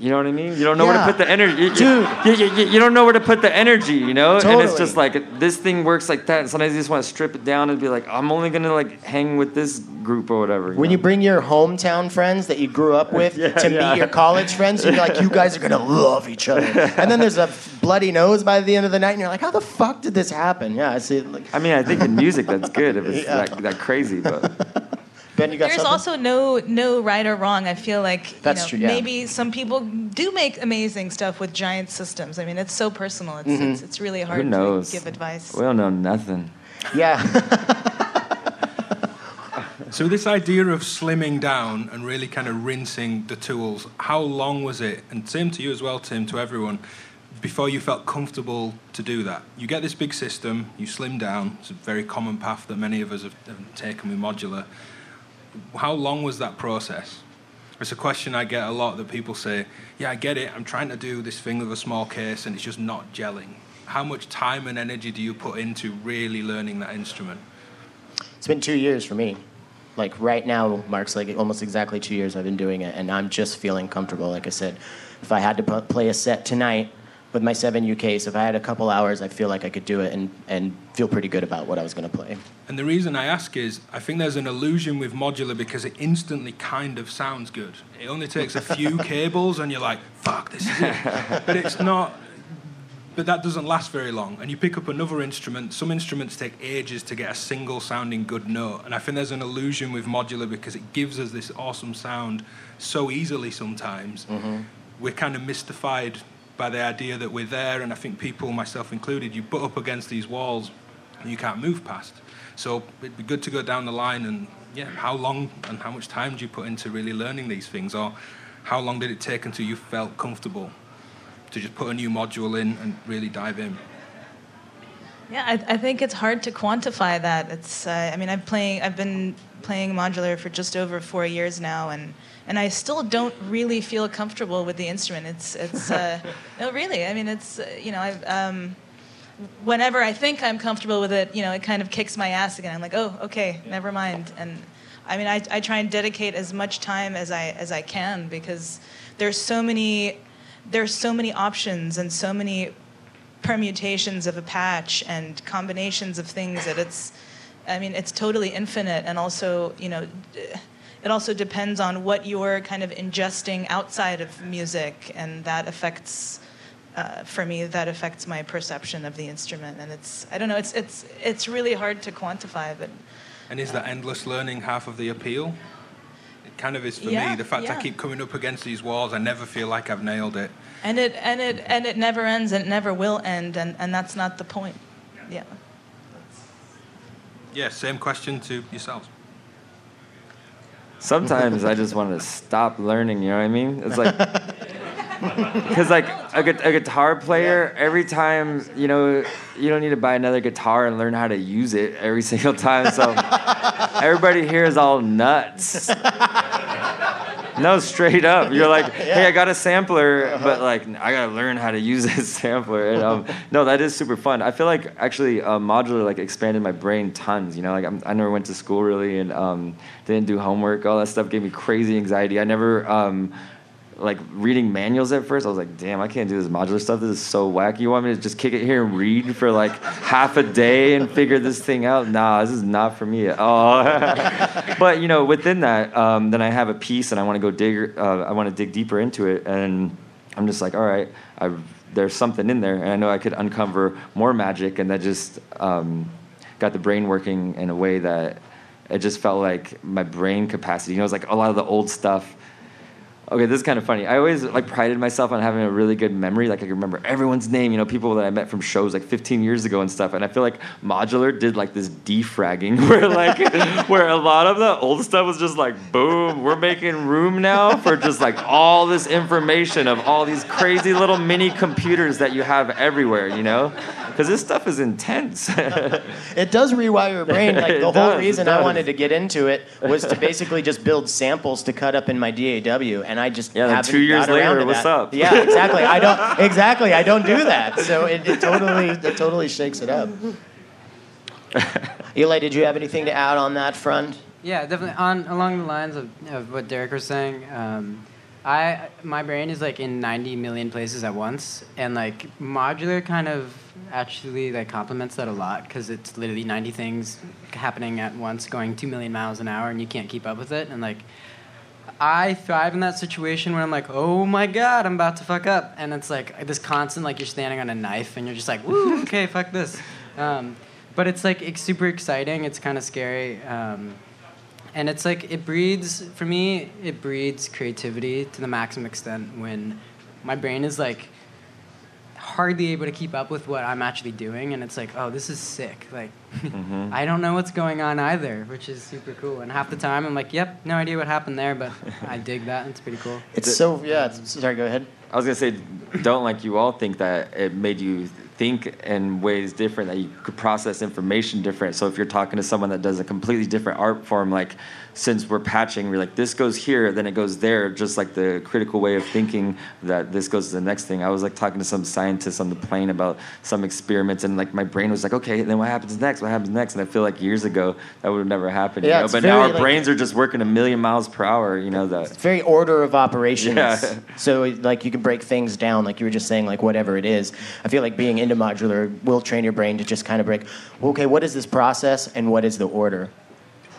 You know what I mean? You don't know where to put the energy. You, Dude. You, you, you, don't know where to put the energy, you know? And it's just like, this thing works like that. And sometimes you just want to strip it down and be like, I'm only going to like hang with this group or whatever. When know? you bring your hometown friends that you grew up with [laughs] Yeah, to yeah. meet your college friends, you're like, you guys are gonna love each other. And then there's a bloody nose by the end of the night, and you're like, how the fuck did this happen? Yeah, I see. Like, I mean, I think in music that's good if it's [laughs] Yeah. that, that crazy, but Ben, you got There's something? also no no right or wrong. I feel like you That's know, true, yeah. maybe some people do make amazing stuff with giant systems. I mean, it's so personal. It's Mm-hmm. it's, it's really hard who knows? to give advice. We don't know nothing. yeah. [laughs] So this idea of slimming down and really kind of rinsing the tools, how long was it? And same to you as well, Tim, to everyone, before you felt comfortable to do that? You get this big system, you slim down. It's a very common path that many of us have, have taken with modular. How long was that process? It's a question I get a lot that people say, Yeah, I get it. I'm trying to do this thing with a small case and it's just not gelling. How much time and energy do you put into really learning that instrument? It's been two years for me. Like right now, marks like almost exactly two years I've been doing it, and I'm just feeling comfortable. Like I said, if I had to play a set tonight with my seven UKs, if I had a couple hours, I feel like I could do it and, and feel pretty good about what I was going to play. And the reason I ask is, I think there's an illusion with modular because it instantly kind of sounds good. It only takes a few [laughs] cables, and you're like, "Fuck, this is it." But it's not. But that doesn't last very long. And you pick up another instrument. Some instruments take ages to get a single sounding good note. And I think there's an illusion with modular because it gives us this awesome sound so easily sometimes. Mm-hmm. We're kind of mystified by the idea that we're there. And I think people, myself included, you butt up against these walls you can't move past. So it'd be good to go down the line and, yeah, how long and how much time do you put into really learning these things? Or how long did it take until you felt comfortable to just put a new module in and really dive in? Yeah, I, I think it's hard to quantify that. It's, uh, I mean, I've playing, I've been playing modular for just over four years now, and and I still don't really feel comfortable with the instrument. It's, it's, uh, [laughs] no, really. I mean, it's, uh, you know, I've, um, whenever I think I'm comfortable with it, you know, it kind of kicks my ass again. I'm like, oh, okay, never mind. And I mean, I, I try and dedicate as much time as I as I can because there's so many there's so many options and so many permutations of a patch and combinations of things that it's i mean it's totally infinite and also you know it also depends on what you're kind of ingesting outside of music and that affects uh, for me that affects my perception of the instrument and it's i don't know it's it's it's really hard to quantify but And is that endless learning half of the appeal? It kind of is for Yeah, me. The fact I keep coming up against these walls, I never feel like I've nailed it. And it and it and it never ends and it never will end and and that's not the point yeah Yeah, same question to yourselves. Sometimes I just want to stop learning. You know what I mean? It's like [laughs] because like a, gu- a guitar player, every time you know you don't need to buy another guitar and learn how to use it every [laughs] single time. So [laughs] everybody here is all nuts. [laughs] No, straight up. You're like, hey, I got a sampler, but like, I gotta learn how to use this [laughs] sampler. And um, no, that is super fun. I feel like actually uh, modular like expanded my brain tons. You know, like I'm, I never went to school really and um, didn't do homework. All that stuff gave me crazy anxiety. I never um, like reading manuals at first. I was like, damn, I can't do this modular stuff. This is so wacky. You want me to just kick it here and read for like half a day and figure this thing out? Nah, this is not for me at all. [laughs] but you know, within that, um, then I have a piece and I want to go dig. Uh, I want to dig deeper into it, and I'm just like, all right, I, there's something in there, and I know I could uncover more magic, and that just um, got the brain working in a way that it just felt like my brain capacity. You know, it was like a lot of the old stuff. Okay, this is kind of funny. I always like prided myself on having a really good memory. Like I can remember everyone's name, you know, people that I met from shows like 15 years ago and stuff. And I feel like Modular did like this defragging [laughs] where like [laughs] where a lot of the old stuff was just like boom, we're making room now for just like all this information of all these crazy little mini computers that you have everywhere, you know? Because this stuff is intense. [laughs] It does rewire your brain. Like [laughs] It the whole does, it reason I wanted to get into it was to basically just build samples to cut up in my DAW, and I just Yeah, then haven't two years got later, to what's that. up? Yeah, exactly. I don't [laughs] exactly. I don't do that, so it, it totally it totally shakes it up. Eli, did you have anything to add on that front? Yeah, definitely. On along the lines of, of what Derek was saying, um, I my brain is like in 90 million places at once, and like modular kind of actually like complements that a lot because it's literally 90 things happening at once, going two million miles an hour, and you can't keep up with it. And like, I thrive in that situation where I'm like, oh my god, I'm about to fuck up, and it's like this constant like you're standing on a knife, and you're just like, woo, okay, fuck this. Um, but it's like it's super exciting. It's kind of scary. Um, and it's like it breeds for me it breeds creativity to the maximum extent when my brain is like hardly able to keep up with what i'm actually doing and it's like oh this is sick like Mm-hmm. [laughs] i don't know what's going on either which is super cool and half the time i'm like yep no idea what happened there but i [laughs] dig that it's pretty cool It's so yeah. It's, sorry, go ahead. I was gonna say, don't like you all think that it made you think in ways different that you could process information different. So if you're talking to someone that does a completely different art form, like since we're patching, we're like this goes here, then it goes there, just like the critical way of thinking that this goes to the next thing. I was like talking to some scientists on the plane about some experiments, and like my brain was like, okay, then what happens next? What happens next? And I feel like years ago that would have never happened. Yeah, you know? But now our like- brains are just working a million miles per hour. You know that. It's very order of operations. Yeah. [laughs] So like you can break things down, like you were just saying, like whatever it is. I feel like being into modular will train your brain to just kind of break. Okay, what is this process, and what is the order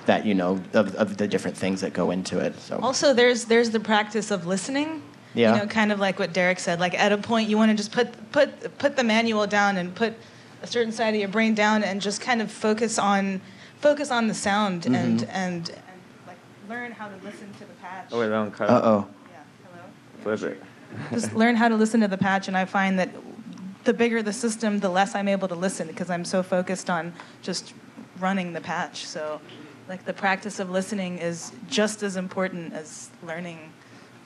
that you know of, of the different things that go into it? So Also, there's there's the practice of listening. Yeah. You know, kind of like what Derek said. Like at a point, you want to just put put put the manual down and put a certain side of your brain down and just kind of focus on focus on the sound Mm-hmm. and, and and like learn how to listen to the patch. Oh wait, that one cut. uh oh. Yeah. Hello. Flip it. just learn how to listen to the patch and i find that the bigger the system the less i'm able to listen because i'm so focused on just running the patch so like the practice of listening is just as important as learning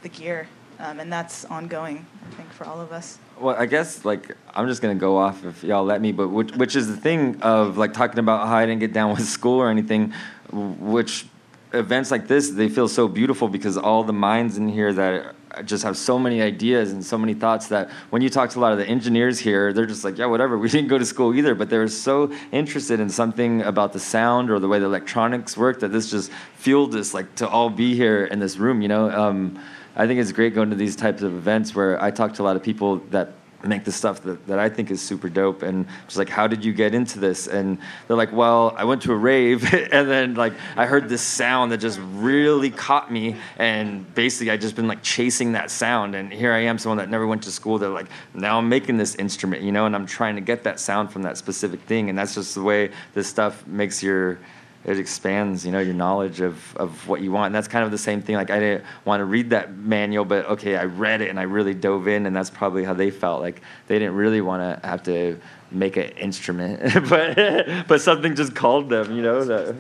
the gear um, and that's ongoing i think for all of us. Well, I guess like I'm just gonna go off if y'all let me, but which, which is the thing of like talking about how I didn't get down [laughs] with school or anything, which events like this they feel so beautiful because all the minds in here that just have so many ideas and so many thoughts that when you talk to a lot of the engineers here, they're just like, yeah, whatever. [laughs] We didn't go to school either, but they're so interested in something about the sound or the way the electronics work that this just fueled us like to all be here in this room. You know, um, I think it's great going to these types of events where I talk to a lot of people that make the stuff that, that I think is super dope. And just like how did you get into this? And they're like well I went to a rave. [laughs] And then like I heard this sound that just really caught me. And basically I just been like chasing that sound. And here I am someone that never went to school. They're like now I'm making this instrument you know? And I'm trying to get that sound from that specific thing. And that's just the way this stuff makes your it expands, you know, your knowledge of, of what you want. And that's kind of the same thing. Like I didn't want to read that manual, but okay, I read it and I really dove in, and that's probably how they felt. Like they didn't really want to have to make an instrument, [laughs] but but something just called them, you know. That,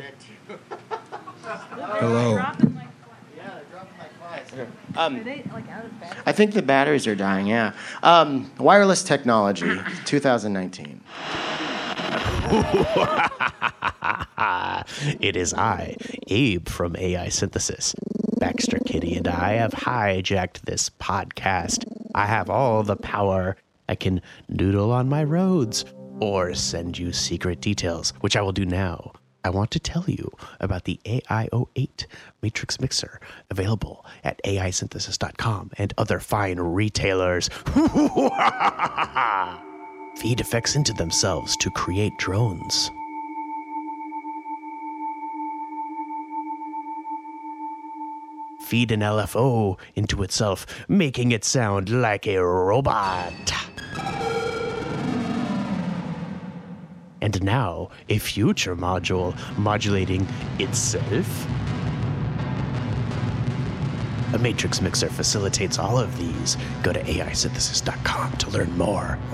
Hello. Um, I think the batteries are dying. Yeah. Um, wireless technology, [clears throat] 2019. It is I, Abe from AI Synthesis. Baxter Kitty and I have hijacked this podcast. I have all the power. I can doodle on my roads or send you secret details, which I will do now. I want to tell you about the AIO8 Matrix Mixer, available at AISynthesis.com and other fine retailers. [laughs] Feed effects into themselves to create drones. Feed an LFO into itself, making it sound like a robot. And now, a future module modulating itself. A matrix mixer facilitates all of these. Go to AISynthesis.com to learn more. [laughs]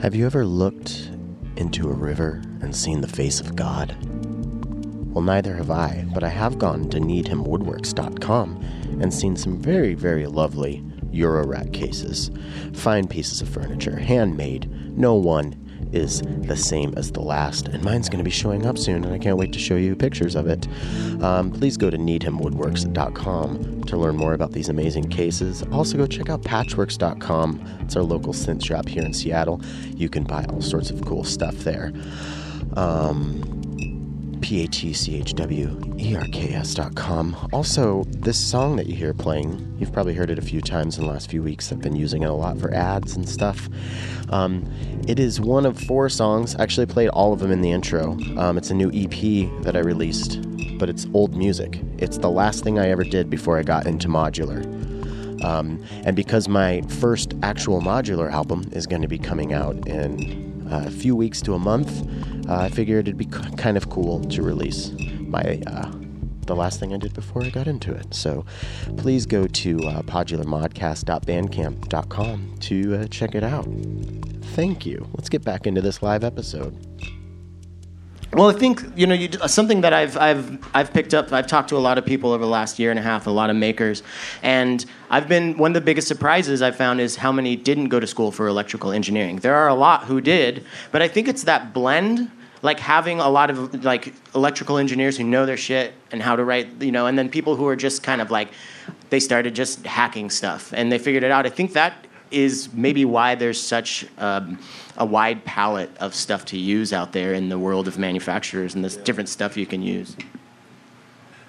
Have you ever looked into a river and seen the face of God? Well, neither have I, but I have gone to needhimwoodworks.com and seen some very, very lovely Eurorack cases. Fine pieces of furniture, handmade. No one is the same as the last, and mine's going to be showing up soon, and I can't wait to show you pictures of it. Um, please go to needhimwoodworks.com to learn more about these amazing cases. Also, go check out patchwerks.com. It's our local synth shop here in Seattle. You can buy all sorts of cool stuff there. Um, P A T C H W E R K S dot com. Also, this song that you hear playing, you've probably heard it a few times in the last few weeks. I've been using it a lot for ads and stuff. Um, it is one of four songs. I actually played all of them in the intro. Um, it's a new EP that I released, but it's old music. It's the last thing I ever did before I got into modular. Um, and because my first actual modular album is going to be coming out in uh, a few weeks to a month, uh, I figured it'd be k- kind of cool to release my uh, the last thing I did before I got into it. So please go to uh, podularmodcast.bandcamp.com to uh, check it out. Thank you. Let's get back into this live episode. Well, I think you know you, something that I've I've I've picked up. I've talked to a lot of people over the last year and a half, a lot of makers, and I've been one of the biggest surprises I've found is how many didn't go to school for electrical engineering. There are a lot who did, but I think it's that blend, like having a lot of like electrical engineers who know their shit and how to write, you know, and then people who are just kind of like they started just hacking stuff and they figured it out. I think that is maybe why there's such um, a wide palette of stuff to use out there in the world of manufacturers and this different stuff you can use.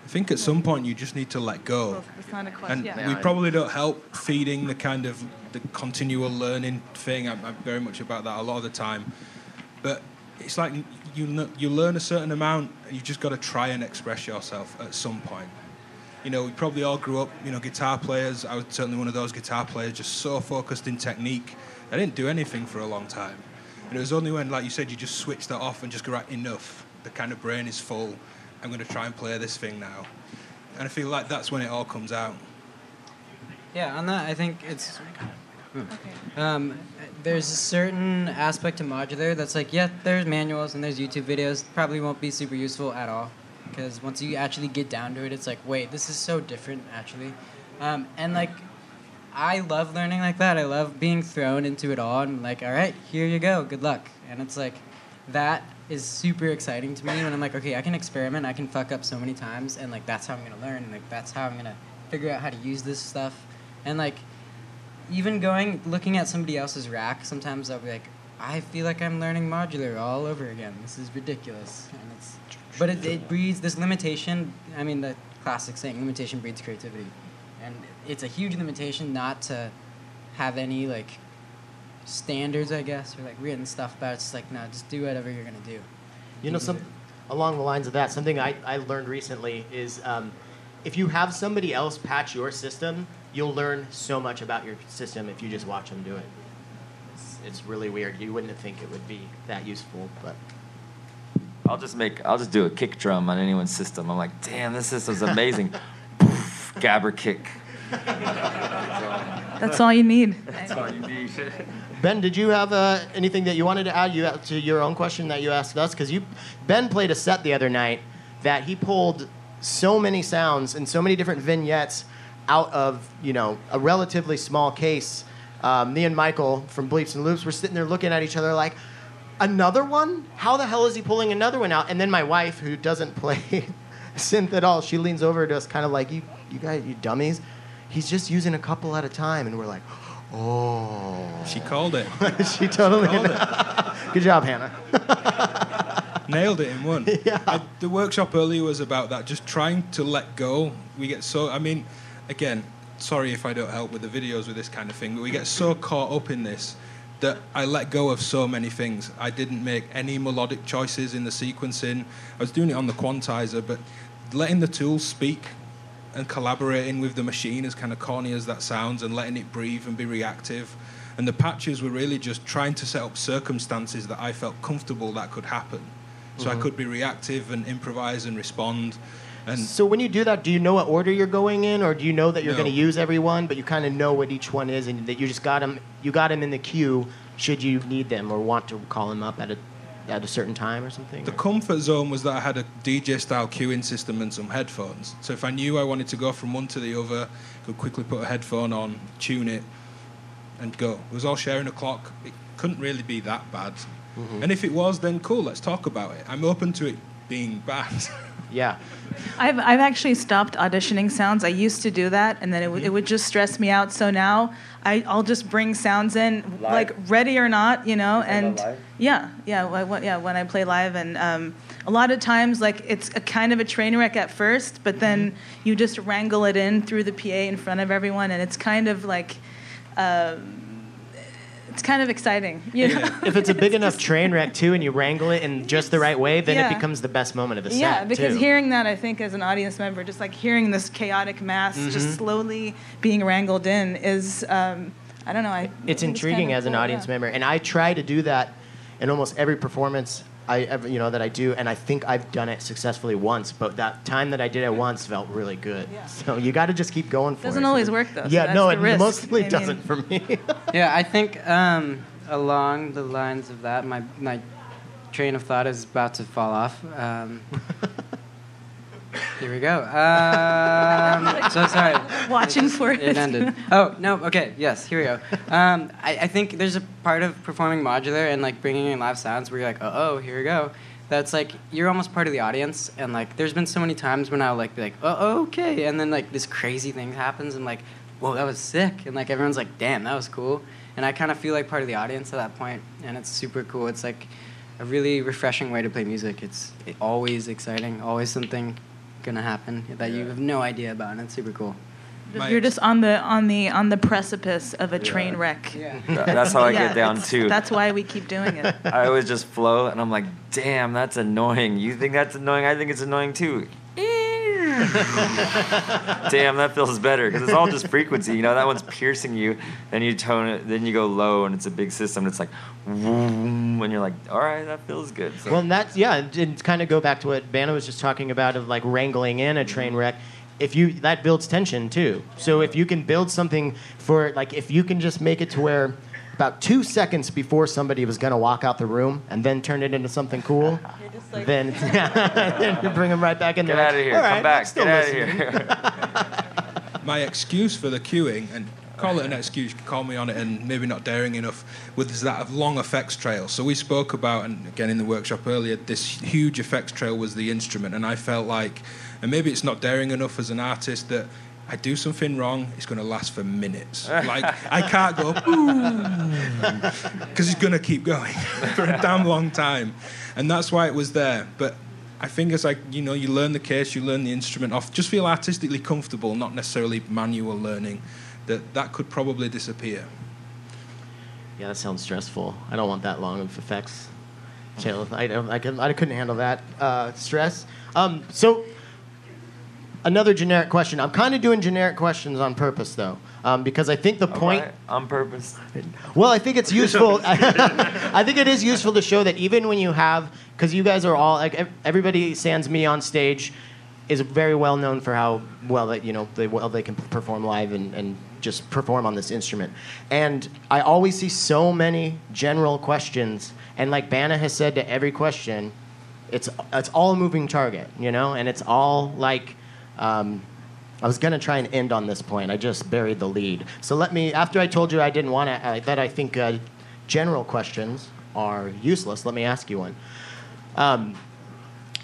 I think at some point you just need to let go. It's not a question. And Yeah. we probably don't help feeding the kind of the continual learning thing. I'm, I'm very much about that a lot of the time. But it's like you you learn a certain amount, and you just got to try and express yourself at some point. You know, we probably all grew up, you know, guitar players. I was certainly one of those guitar players, just so focused in technique. I didn't do anything for a long time. And it was only when, like you said, you just switch that off and just go, right, enough. The kind of brain is full. I'm going to try and play this thing now. And I feel like that's when it all comes out. Yeah, on that, I think it's. Um, there's a certain aspect to modular that's like, yeah, there's manuals and there's YouTube videos. Probably won't be super useful at all. Because once you actually get down to it, it's like, wait, this is so different, actually. Um, and like, I love learning like that. I love being thrown into it all and like, all right, here you go, good luck. And it's like, that is super exciting to me when I'm like, okay, I can experiment, I can fuck up so many times, and like, that's how I'm gonna learn, and like, that's how I'm gonna figure out how to use this stuff. And like, even going, looking at somebody else's rack, sometimes I'll be like, I feel like I'm learning modular all over again. This is ridiculous. And it's, but it, it breeds this limitation. I mean, the classic saying, limitation breeds creativity. And it's a huge limitation not to have any, like, standards, I guess, or like written stuff about it. It's like, no, just do whatever you're going to do. You know, some along the lines of that, something I, I learned recently is um, if you have somebody else patch your system, you'll learn so much about your system if you just watch them do it. It's, it's really weird. You wouldn't think it would be that useful, but I'll just make. I'll just do a kick drum on anyone's system. I'm like, damn, this system's amazing. Poof, [laughs] Gabber kick. That's all you need. That's all you need. [laughs] Ben, did you have uh, anything that you wanted to add you, to your own question that you asked us? Because you, Ben played a set the other night that he pulled so many sounds and so many different vignettes out of you know a relatively small case. Um, me and Michael from Bleeps and Loops were sitting there looking at each other like, another one? How the hell is he pulling another one out? And then my wife, who doesn't [laughs] play synth at all, she leans over to us, kind of like, you, you guys, you dummies. He's just using a couple at a time, and we're like, oh. She called it. [laughs] she totally. Called it. [laughs] Good job, Hannah. Nailed it in one. Yeah. I, the workshop earlier was about that, just trying to let go. We get so, I mean, again, sorry if I don't help with the videos with this kind of thing, but we get so caught up in this that I let go of so many things. I didn't make any melodic choices in the sequencing. I was doing it on the quantizer, but letting the tools speak and collaborating with the machine, as kind of corny as that sounds, and letting it breathe and be reactive. And the patches were really just trying to set up circumstances that I felt comfortable that could happen. So I mm-hmm. could be reactive and improvise and respond. And So when you do that, do you know what order you're going in, or do you know that you're No. going to use everyone, but you kind of know what each one is, and that you just got them, you got them in the queue should you need them or want to call them up at a at a certain time or something? The or- comfort zone was that I had a DJ style queuing system and some headphones. So if I knew I wanted to go from one to the other, could quickly put a headphone on, tune it, and go. It was all sharing a clock. It couldn't really be that bad. Mm-hmm. And if it was, then cool, let's talk about it. I'm open to it being bad. [laughs] yeah. I've, I've actually stopped auditioning sounds. I used to do that, and then it, w- it would just stress me out. So now I, I'll just bring sounds in, like ready or not, you know. And yeah, yeah, yeah. When I play live, and um, a lot of times, like it's a kind of a train wreck at first, but then you just wrangle it in through the PA in front of everyone, and it's kind of like. Um, it's kind of exciting, you know. If it's a big [laughs] enough train wreck too, and you wrangle it in just the right way, then Yeah. it becomes the best moment of the set. Yeah, because too. hearing that, I think, as an audience member, just like hearing this chaotic mass Mm-hmm. just slowly being wrangled in is, um, I don't know. I, it's intriguing kinda as an audience yeah. member, and I try to do that in almost every performance I ever, you know, that I do, and I think I've done it successfully once. But that time that I did it once felt really good. Yeah. So you got to just keep going for it. Doesn't always work, though, Yeah, that's no, it risk. mostly I mean- doesn't for me. [laughs] Yeah, I think um, along the lines of that, my my train of thought is about to fall off. Um, [laughs] here we go. Um, so sorry. Watching for it. It ended. Oh no. Okay. Yes. Here we go. Um, I, I think there's a part of performing modular and like bringing in live sounds where you're like, oh, oh, here we go. That's like you're almost part of the audience, and like there's been so many times when I'll like be like, oh, okay, and then like this crazy thing happens, and like, whoa, that was sick, and like everyone's like, damn, that was cool, and I kind of feel like part of the audience at that point, and it's super cool. It's like a really refreshing way to play music. It's always exciting, always something gonna happen that you have no idea about, and it's super cool. You're just on the on the on the precipice of a train wreck. Yeah. That- [laughs] That's how I Yeah, get down too. That's why we keep doing it. [laughs] I always just flow, and I'm like, damn, that's annoying. You think that's annoying? I think it's annoying too. [laughs] damn, that feels better because it's all just frequency. You know, that one's piercing you. Then you tone it. Then you go low, and it's a big system. It's like, vroom, and you're like, all right, that feels good. So, Well, and that's yeah, and, and kind of go back to what Bana was just talking about of like wrangling in a train wreck. If you that builds tension too. So if you can build something for like if you can just make it to where about two seconds before somebody was gonna walk out the room and then turn it into something cool, then [laughs] [laughs] then you [laughs] bring them right back in. get there. out of here. All Come back. Still Get out of listening. here. my excuse for the queuing and call it an excuse, you can call me on it, and maybe not daring enough, was that of long effects trail. So we spoke about, and again in the workshop earlier, this huge effects trail was the instrument, and I felt like, and maybe it's not daring enough as an artist that. I do something wrong, it's going to last for minutes. [laughs] Like, I can't go, [laughs] because it's going to keep going [laughs] for a damn long time. And that's why it was there. But I think it's like, you know, you learn the case, you learn the instrument off, just feel artistically comfortable, not necessarily manual learning, that that could probably disappear. Yeah, that sounds stressful. I don't want that long of effects. Chill. I, don't- I, can, I couldn't handle that uh, stress. Um, so, another generic question. I'm kind of doing generic questions on purpose, though, um, because I think the point. Alright, on purpose. Well, I think it's useful. [laughs] I think it is useful to show that even when you have, because you guys are all like everybody sans me on stage is very well known for how well that you know they well they can perform live and, and just perform on this instrument. And I always see so many general questions, and like Bana has said to every question, it's it's all a moving target, you know, and it's all like. Um, I was gonna try and end on this point. I just buried the lead. So let me. After I told you I didn't want to, uh, that I think uh, general questions are useless. Let me ask you one. Um,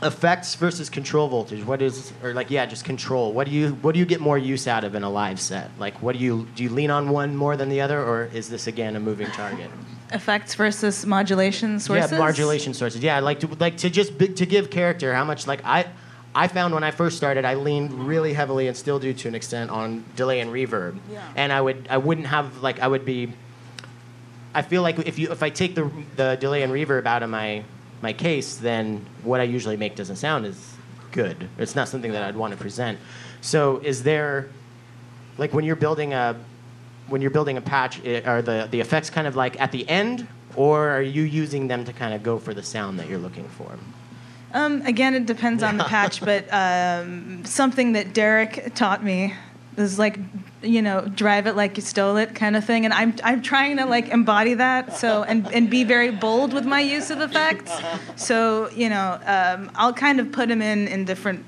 effects versus control voltage. What is, or like, yeah, just control. What do you, what do you get more use out of in a live set? Like, what do you, do you lean on one more than the other, or is this again a moving target? Effects versus modulation sources. Yeah, modulation sources. Yeah, like to like to just to give character. How much like I. I found when I first started, I leaned really heavily and still do to an extent on delay and reverb, Yeah. and I would I wouldn't have like I would be. I feel like if you if I take the the delay and reverb out of my my case, then what I usually make doesn't sound as good. It's not something that I'd want to present. So is there, like when you're building a when you're building a patch, i- are the, the effects kind of like at the end, or are you using them to kind of go for the sound that you're looking for? Um, again, it depends on the patch, [laughs] but um, something that Derek taught me is like, you know, drive it like you stole it kind of thing, and I'm I'm trying to like embody that, so and and be very bold with my use of effects. So you know, um, I'll kind of put them in in different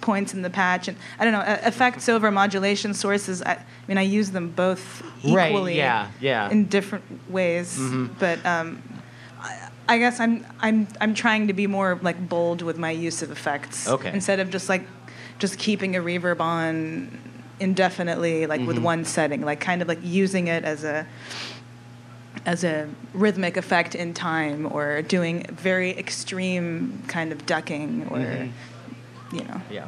points in the patch, and I don't know, effects over modulation sources. I, I mean, I use them both Right, equally, yeah, yeah. in different ways, but. Um, I guess I'm I'm I'm trying to be more like bold with my use of effects. Okay. Instead of just like just keeping a reverb on indefinitely, like with one setting, like kind of like using it as a as a rhythmic effect in time, or doing very extreme kind of ducking, or you know. Yeah.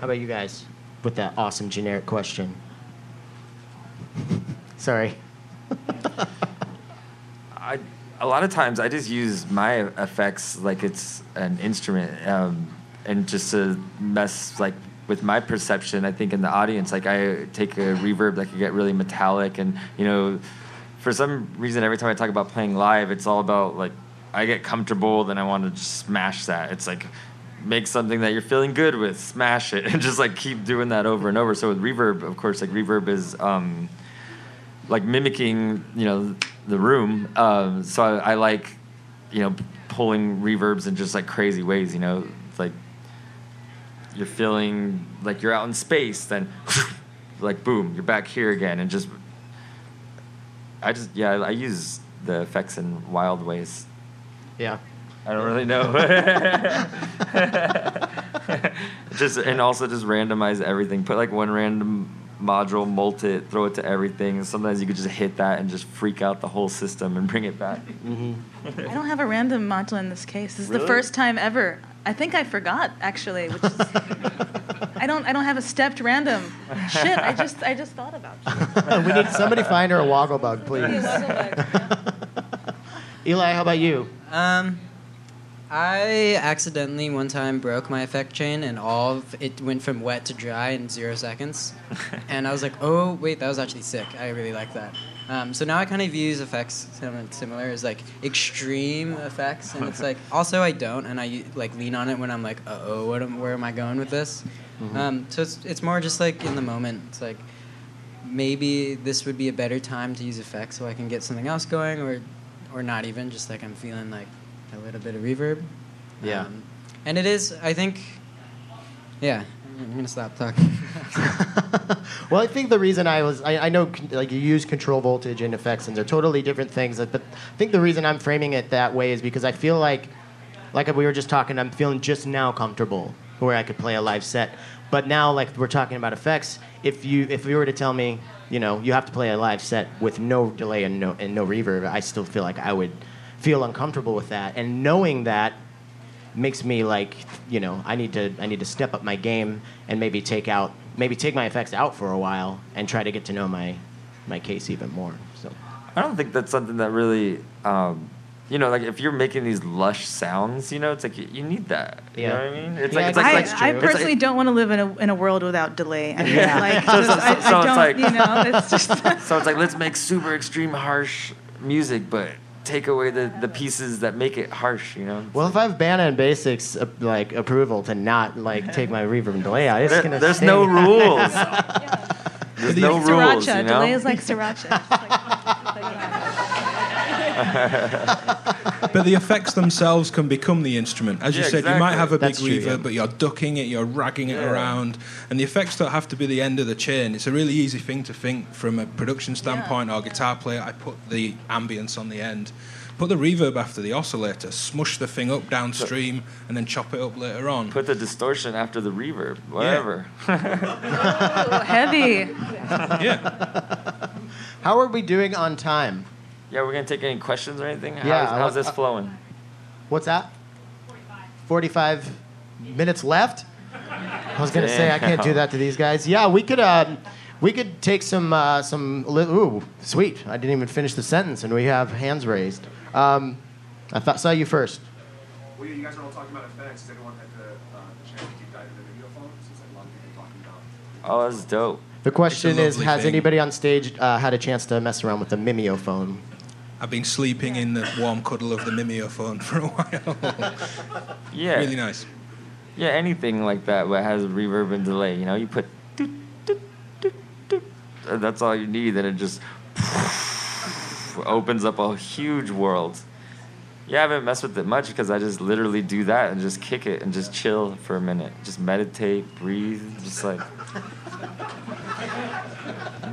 How about you guys with that awesome generic question? Sorry. [laughs] I, a lot of times I just use my effects like it's an instrument, um, and just to mess like with my perception. I think in the audience, like I take a reverb that could get really metallic, and you know, for some reason, every time I talk about playing live, it's all about like I get comfortable, then I want to just smash that. It's like make something that you're feeling good with, smash it, [laughs] and just like keep doing that over and over. So with reverb, of course, like reverb is. Um, like mimicking, you know, the room. Um, so I, I like, you know, pulling reverbs in just like crazy ways. You know, like you're feeling like you're out in space, then [laughs] like boom, you're back here again, and just I just yeah, I, I use the effects in wild ways. Yeah. I don't really know. [laughs] just and also just randomize everything. Put like one random module, mult it, throw it to everything. And sometimes you could just hit that and just freak out the whole system and bring it back. Mm-hmm. I don't have a random module in this case. This is Really? the first time ever. I think I forgot actually, which is [laughs] I don't I don't have a stepped random. Shit, I just I just thought about it. [laughs] we need somebody find her a Wogglebug, please. [laughs] Eli, how about you? Um, I accidentally one time broke my effect chain, and all of it went from wet to dry in zero seconds. and I was like, "Oh, wait, that was actually sick. I really like that." Um, so now I kind of use effects similar as like extreme effects, and it's [laughs] like also I don't, and I like lean on it when I'm like, "Uh oh, what am, where am I going with this?" Um, so it's it's more just like in the moment. It's like maybe this would be a better time to use effects so I can get something else going, or or not even just like I'm feeling like a little bit of reverb. Yeah. Um, and it is, I think, yeah. I'm gonna stop talking. [laughs] Well, I think the reason I was, I, I know like you use control voltage and effects, and they're totally different things. But I think the reason I'm framing it that way is because I feel like, like we were just talking, I'm feeling just now comfortable where I could play a live set. But now, like we're talking about effects, if you if you were to tell me, you know, you have to play a live set with no delay and no and no reverb, I still feel like I would feel uncomfortable with that. And knowing that makes me like you know I need to I need to step up my game and maybe take out maybe take my effects out for a while and try to get to know my my case even more. So I don't think that's something that really, um, you know, like if you're making these lush sounds, you know, it's like you, you need that. You Yeah. know what I mean? It's Yeah, like it's I like, I, like I it's personally like- don't want to live in a in a world without delay. I mean, Yeah. like, [laughs] So- just, so- I, so I it's like- you know, it's just. [laughs] So it's like let's make super extreme harsh music, but take away the, the pieces that make it harsh. You know. well, if I have Bana and Baseck's uh, like approval to not like take my reverb and delay out, it's There- gonna there's stay. no rules. [laughs] There's no rules. Sriracha. You know? Delay is like sriracha. It's like- [laughs] [laughs] But the effects themselves can become the instrument. As you Yeah, said, you might have a big That's true, reverb, yeah. but you're ducking it, you're ragging it Yeah. around, and the effects don't have to be the end of the chain. It's a really easy thing to think from a production standpoint or guitar player. I put the ambience on the end, put the reverb after the oscillator, smush the thing up downstream, and then chop it up later on. Put the distortion after the reverb. Whatever. Ooh, heavy. yeah. How are we doing on time? Yeah, we're gonna take any questions or anything. How's, Yeah, how's this uh, flowing? What's that? 45 minutes left? I was going to say I can't do that to these guys. Yeah, we could um, we could take some uh, some li- ooh, sweet. I didn't even finish the sentence and we have hands raised. Um, I thought saw you first. Well, yeah, you guys are all talking about effects. Does anyone have the, uh, the chance to deep dive into mimeophone? Since like, a lot of people talking about. Oh, that's dope. The question is has thing. anybody on stage uh, had a chance to mess around with the mimeophone? I've been sleeping in the warm cuddle of the mimeophone for a while. [laughs] Yeah. really nice. Yeah, anything like that that has reverb and delay. You know, you put. doot, doot, doot, doot, that's all you need, and it just opens up a huge world. Yeah, I haven't messed with it much because I just literally do that and just kick it and just chill for a minute. Just meditate, breathe, just like.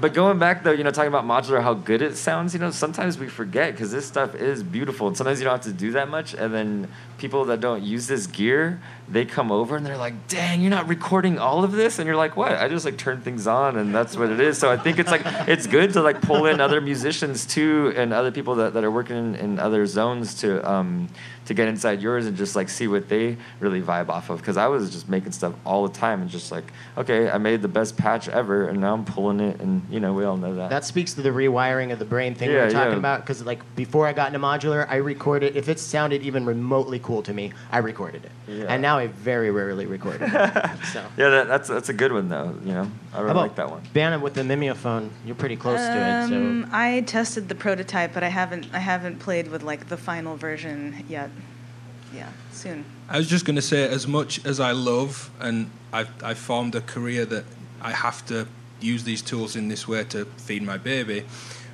But going back though, you know, talking about modular, how good it sounds. You know, sometimes we forget because this stuff is beautiful, and sometimes you don't have to do that much. And then people that don't use this gear, they come over and they're like, "Dang, you're not recording all of this," and you're like, "What? I just like turn things on, and that's what it is." So I think it's like it's good to like pull in other musicians too, and other people that, that are working in, in other zones to. Um, to get inside yours and just like see what they really vibe off of. Because I was just making stuff all the time and just like, okay, I made the best patch ever, and now I'm pulling it, and you know we all know that. That speaks to the rewiring of the brain thing we Yeah, were talking yeah. about. Because like before I got into modular, I recorded. If it sounded even remotely cool to me, I recorded it. Yeah. And now I very rarely record it. [laughs] so. yeah, that, that's that's a good one though. You know, I really like that one. Bannon with the Mimeophone? You're pretty close to it. So Um, I tested the prototype, but I haven't I haven't played with like the final version yet. Yeah, soon. I was just going to say, as much as I love and I've, I've formed a career that I have to use these tools in this way to feed my baby,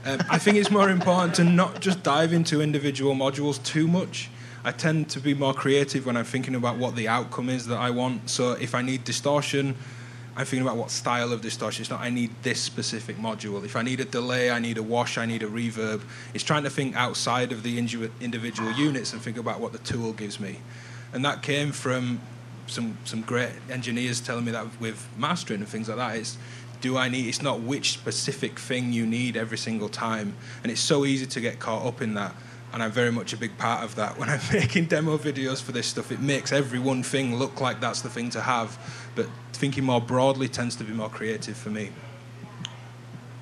um, I think it's more important to not just dive into individual modules too much. I tend to be more creative when I'm thinking about what the outcome is that I want. So if I need distortion, I'm thinking about what style of distortion. It's not I need this specific module. If I need a delay, I need a wash, I need a reverb. It's trying to think outside of the individual units and think about what the tool gives me. And that came from some some great engineers telling me that with mastering and things like that. It's do I need? It's not which specific thing you need every single time, and it's so easy to get caught up in that. And I'm very much a big part of that. [laughs] When I'm making demo videos for this stuff, it makes every one thing look like that's the thing to have. But thinking more broadly tends to be more creative for me.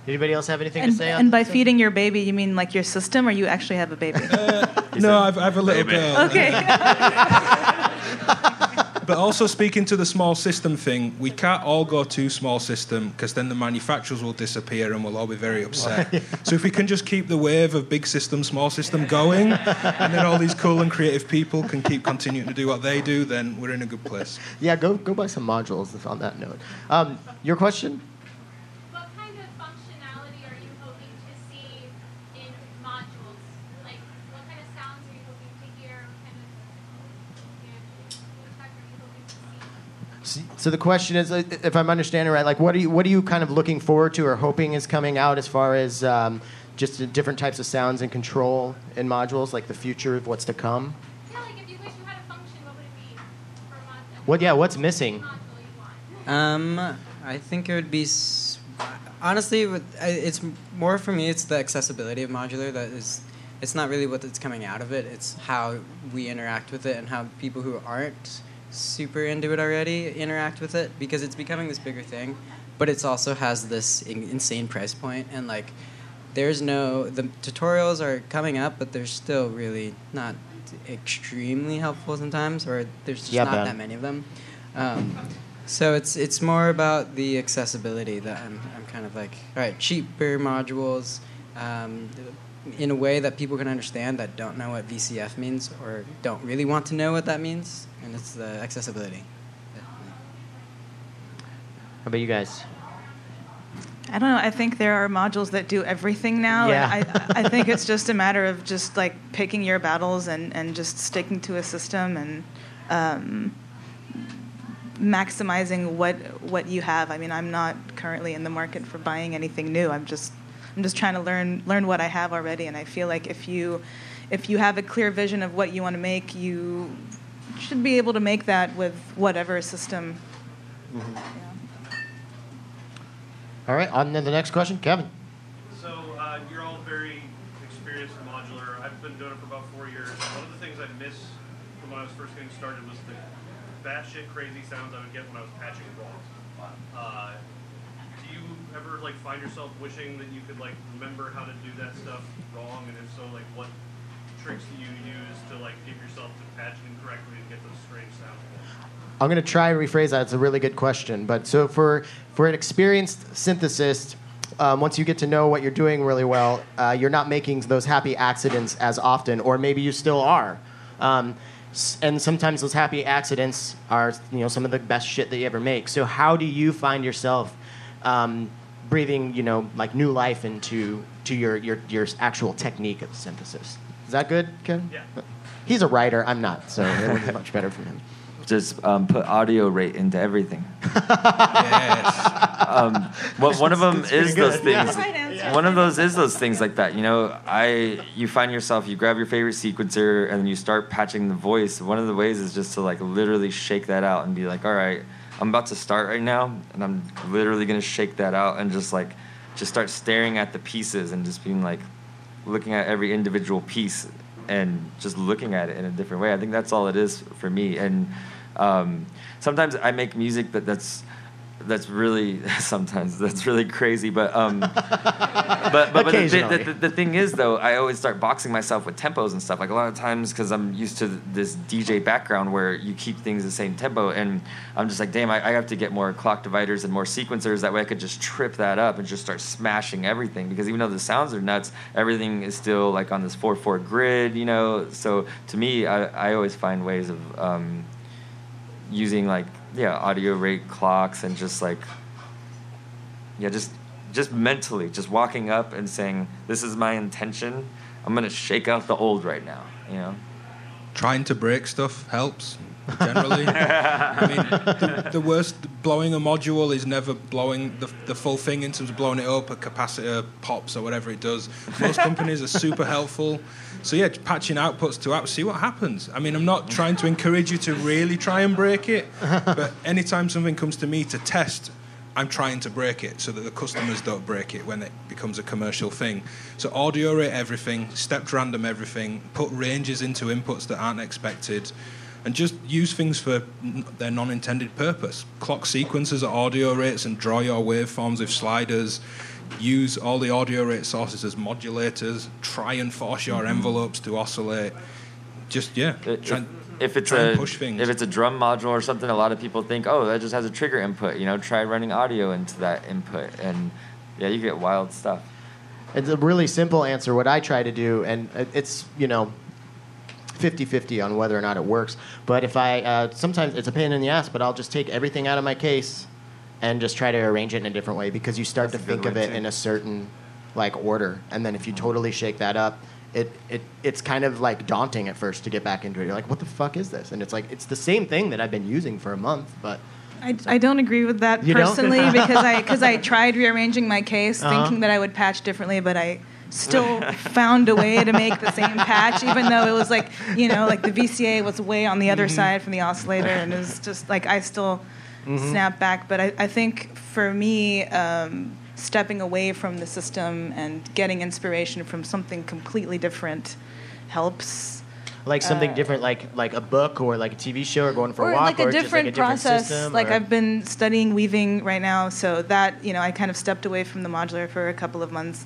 anybody else have anything And, to say? on and by this? feeding your baby, you mean like your system, or you actually have a baby? Uh, [laughs] no, I've, I've a little girl. okay. [laughs] But also speaking to the small system thing, we can't all go to small system because then the manufacturers will disappear and we'll all be very upset. [laughs] so if we can just keep the wave of big system, small system going, and then all these cool and creative people can keep continuing to do what they do, then we're in a good place. Yeah, go go buy some modules. On that note, um, your question. What kind of functionality are you hoping to see in modules? Like, what kind of sounds are you hoping to hear? What kind of, yeah, what tech are you hoping to see? So the question is, uh, if I'm understanding right, like what are you what are you kind of looking forward to or hoping is coming out as far as um, just different types of sounds and control in modules, like the future of what's to come? Yeah, like if you wish you had a function, what would it be for a module? What? Yeah, what's missing? module you want? Um, I think it would be. s- Honestly, with, it's more for me. It's the accessibility of modular that is. It's not really what that's coming out of it. It's how we interact with it and how people who aren't super into it already interact with it because it's becoming this bigger thing. But it also has this in- insane price point and like. There's no the tutorials are coming up, but they're still really not extremely helpful sometimes, or there's just Yeah, not Ben. that many of them. Um, so it's it's more about the accessibility that I'm, I'm kind of like, all right, cheaper modules um, in a way that people can understand that don't know what VCF means or don't really want to know what that means, and it's the accessibility. How about you guys? I don't know. I think there are modules that do everything now. Yeah. I, I think it's just a matter of just like picking your battles and, and just sticking to a system and um, maximizing what what you have. I mean, I'm not currently in the market for buying anything new. I'm just I'm just trying to learn learn what I have already. And I feel like if you if you have a clear vision of what you want to make, you should be able to make that with whatever system. Yeah. All right, on to the next question, Kevin. So uh, you're all very experienced in modular. I've been doing it for about four years. One of the things I miss from when I was first getting started was the batshit crazy sounds I would get when I was patching raw. Uh, do you ever like find yourself wishing that you could like remember how to do that stuff wrong? And if so, like what tricks do you use to like get yourself to patch incorrectly and get those strange sounds? I'm to try and rephrase that. It's a really good question. But so for for an experienced synthesist, um, once you get to know what you're doing really well, uh, you're not making those happy accidents as often, or maybe you still are. Um, and sometimes those happy accidents are, you know, some of the best shit that you ever make. So how do you find yourself um, breathing, you know, like new life into to your, your your actual technique of synthesis? Is that good, Ken? Yeah. He's a writer. I'm not, so it would be much better from him. [laughs] just um, put audio rate into everything. [laughs] yes. um, well, one of them pretty is those good. Yeah. things. Right answer. One of those is those things like that. You know, I you find yourself you grab your favorite sequencer and you start patching the voice. One of the ways is just to like literally shake that out and be like, all right, I'm about to start right now, and I'm literally gonna shake that out and just like just start staring at the pieces and just being like looking at every individual piece and just looking at it in a different way. I think that's all it is for me. And um, sometimes I make music that that's that's really [laughs] sometimes that's really crazy, but um, [laughs] but but, but the, the, the, the thing is though, I always start boxing myself with tempos and stuff. Like a lot of times because I'm used to this DJ background where you keep things the same tempo, and I'm just like, damn, I, I have to get more clock dividers and more sequencers. That way, I could just trip that up and just start smashing everything. Because even though the sounds are nuts, everything is still like on this four four grid, you know. So to me, I, I always find ways of um, using like yeah audio rate clocks and just like yeah just just mentally just walking up and saying this is my intention i'm gonna shake out the old right now you know Trying to break stuff helps. Generally, [laughs] I mean, the, the worst blowing a module is never blowing the, the full thing in terms of blowing it up, a capacitor pops or whatever it does. Most companies are super helpful. So yeah, patching outputs to out, see what happens. I mean, I'm not trying to encourage you to really try and break it, but anytime something comes to me to test, I'm trying to break it so that the customers don't break it when it becomes a commercial thing. So audio rate everything, stepped random everything, put ranges into inputs that aren't expected, and just use things for their non-intended purpose. Clock sequences at audio rates and draw your waveforms with sliders. Use all the audio rate sources as modulators. Try and force your mm-hmm. envelopes to oscillate. Just yeah, If- try, if it's try and a push things. if it's a drum module or something, a lot of people think, oh, that just has a trigger input. You know, try running audio into that input, and yeah, you get wild stuff. It's a really simple answer. What I try to do, and it's, you know, 50 50 on whether or not it works. But if I, uh, sometimes it's a pain in the ass, but I'll just take everything out of my case and just try to arrange it in a different way because you start That's to think of it too. in a certain like order. And then if you totally shake that up, it, it, it's kind of like daunting at first to get back into it. You're like, what the fuck is this? And it's like, it's the same thing that I've been using for a month, but I, I don't agree with that You personally [laughs] because I because I tried rearranging my case Uh-huh. thinking that I would patch differently, but I still found a way to make the same patch, even though it was like you know like the VCA was way on the other Mm-hmm. side from the oscillator, and it was just like I still Mm-hmm. snap back. But I, I think for me. Um, stepping away from the system and getting inspiration from something completely different helps like something Uh, different, like like a book or like a TV show or going for or a walk like a or just like a different process. system. like or- I've been studying weaving right now, so that you know I kind of stepped away from the modular for a couple of months,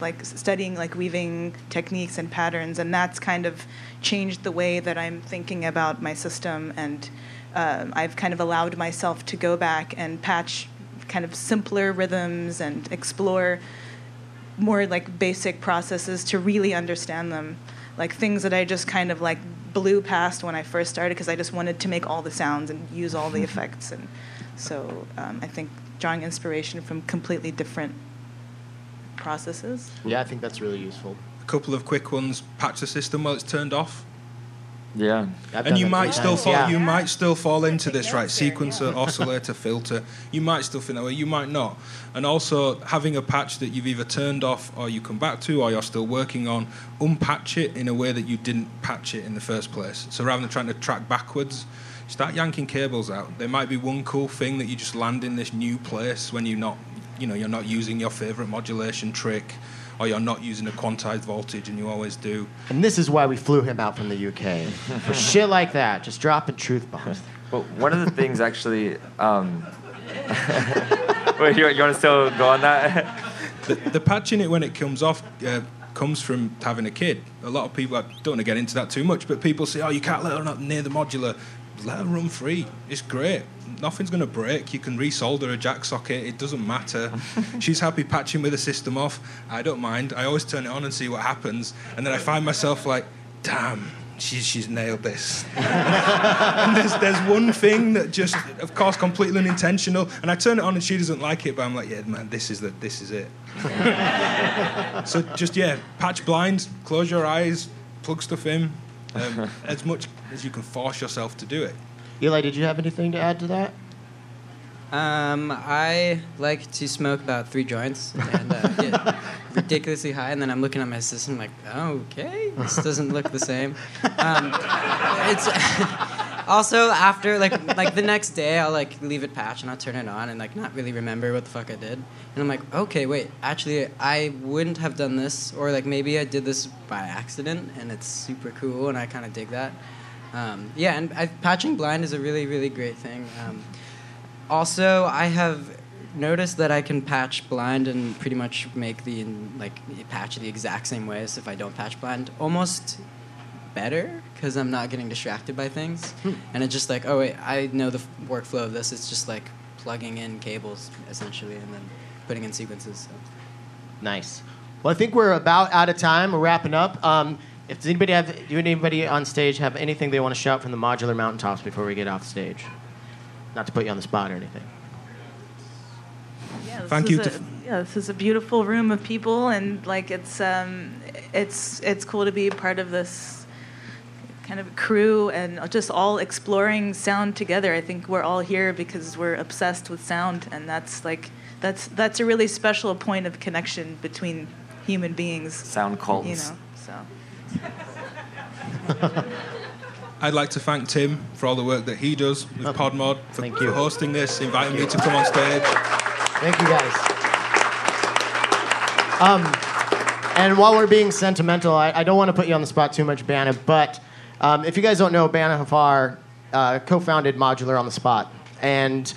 like studying like weaving techniques and patterns, and that's kind of changed the way that I'm thinking about my system, and um, I've kind of allowed myself to go back and patch kind of simpler rhythms and explore more like basic processes to really understand them like things that i just kind of like blew past when i first started because i just wanted to make all the sounds and use all the [laughs] effects and so um, i think drawing inspiration from completely different processes yeah, I think that's really useful. a couple of quick ones. Patch the system while it's turned off. Yeah. I've and you might still times, fall. yeah. You might still fall into this, right? Sequencer, oscillator, filter. You might still think that way. You might not. And also having a patch that you've either turned off or you come back to, or you're still working on, unpatch it in a way that you didn't patch it in the first place. So rather than trying to track backwards, start yanking cables out. There might be one cool thing that you just land in this new place when you're not, you know, you're not using your favorite modulation trick. Or you're not using a quantized voltage, and you always do. And this is why we flew him out from the UK. For [laughs] shit like that, just dropping truth bombs. [laughs] But one of the things actually. Um, [laughs] wait, you, you want to still go on that? the, the patching it when it comes off uh, comes from having a kid. A lot of people, I don't want to get into that too much, but people say, oh, you can't let her up near the modular. Let her run free. It's great. Nothing's going to break. You can resolder a jack socket. It doesn't matter. She's happy patching with the system off. I don't mind. I always turn it on and see what happens. And then I find myself like, damn, she's, she's nailed this. [laughs] and there's, there's one thing that just, of course, completely unintentional. And I turn it on and she doesn't like it, but I'm like, yeah, man, this is, the, this is it. [laughs] so just, yeah, patch blinds, close your eyes, plug stuff in, um, as much as you can force yourself to do it. Eli, did you have anything to add to that? Um, I like to smoke about three joints and uh, get [laughs] ridiculously high, and then I'm looking at my system like, okay, this doesn't look the same. Um, it's [laughs] also after like like the next day, I'll like leave it patch and I'll turn it on and like not really remember what the fuck I did, and I'm like, okay, wait, actually, I wouldn't have done this, or like maybe I did this by accident, and it's super cool, and I kind of dig that. Um, yeah, and I, patching blind is a really really great thing. Um, also, I have noticed that I can patch blind and pretty much make the like patch the exact same way as if I don't patch blind, almost better because I'm not getting distracted by things. And it's just like, oh wait, I know the f- workflow of this. It's just like plugging in cables essentially and then putting in sequences. So. Nice. Well, I think we're about out of time. We're wrapping up. Um, if does anybody have, do anybody on stage have anything they want to shout from the modular mountaintops before we get off stage? Not to put you on the spot or anything. Yeah, Thank you A, yeah, this is a beautiful room of people, and like it's um, it's it's cool to be part of this kind of crew and just all exploring sound together. I think we're all here because we're obsessed with sound, and that's like that's that's a really special point of connection between human beings. Sound cults. you know. So I'd like to thank Tim for all the work that he does with PodMod, for, Thank for hosting this, inviting me to come on stage. Thank you guys. Um, and while we're being sentimental, I, I don't want to put you on the spot too much, Bana, but um, if you guys don't know, Bana Haffar uh, co-founded Modular on the Spot. And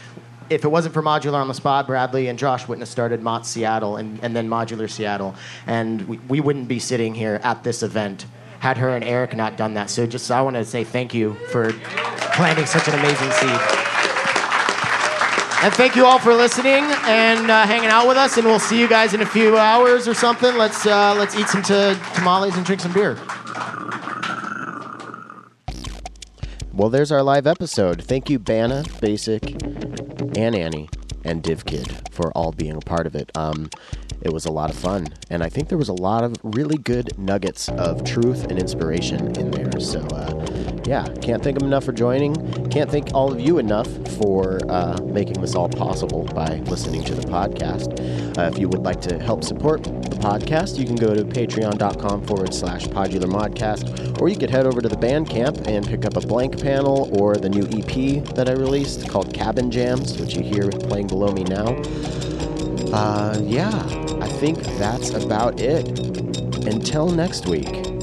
if it wasn't for Modular on the Spot, Bradley and Josh wouldn't have started Mott Seattle and, and then Modular Seattle. And we, we wouldn't be sitting here at this event had her and Eric not done that. So just I want to say thank you for planting such an amazing seed. And thank you all for listening and uh, hanging out with us. And we'll see you guys in a few hours or something. Let's uh, let's eat some t- tamales and drink some beer. Well, there's our live episode. Thank you, Bana, Baseck, and Annie, and DivKid for all being a part of it. Um, it was a lot of fun, and I think there was a lot of really good nuggets of truth and inspiration in there. So, uh, yeah, can't thank them enough for joining. Can't thank all of you enough for uh, making this all possible by listening to the podcast. Uh, if you would like to help support the podcast, you can go to patreon.com forward slash podular modcast, or you could head over to the Bandcamp and pick up a blank panel or the new EP that I released called Cabin Jams, which you hear playing below me now. Uh, yeah, I think that's about it. Until next week.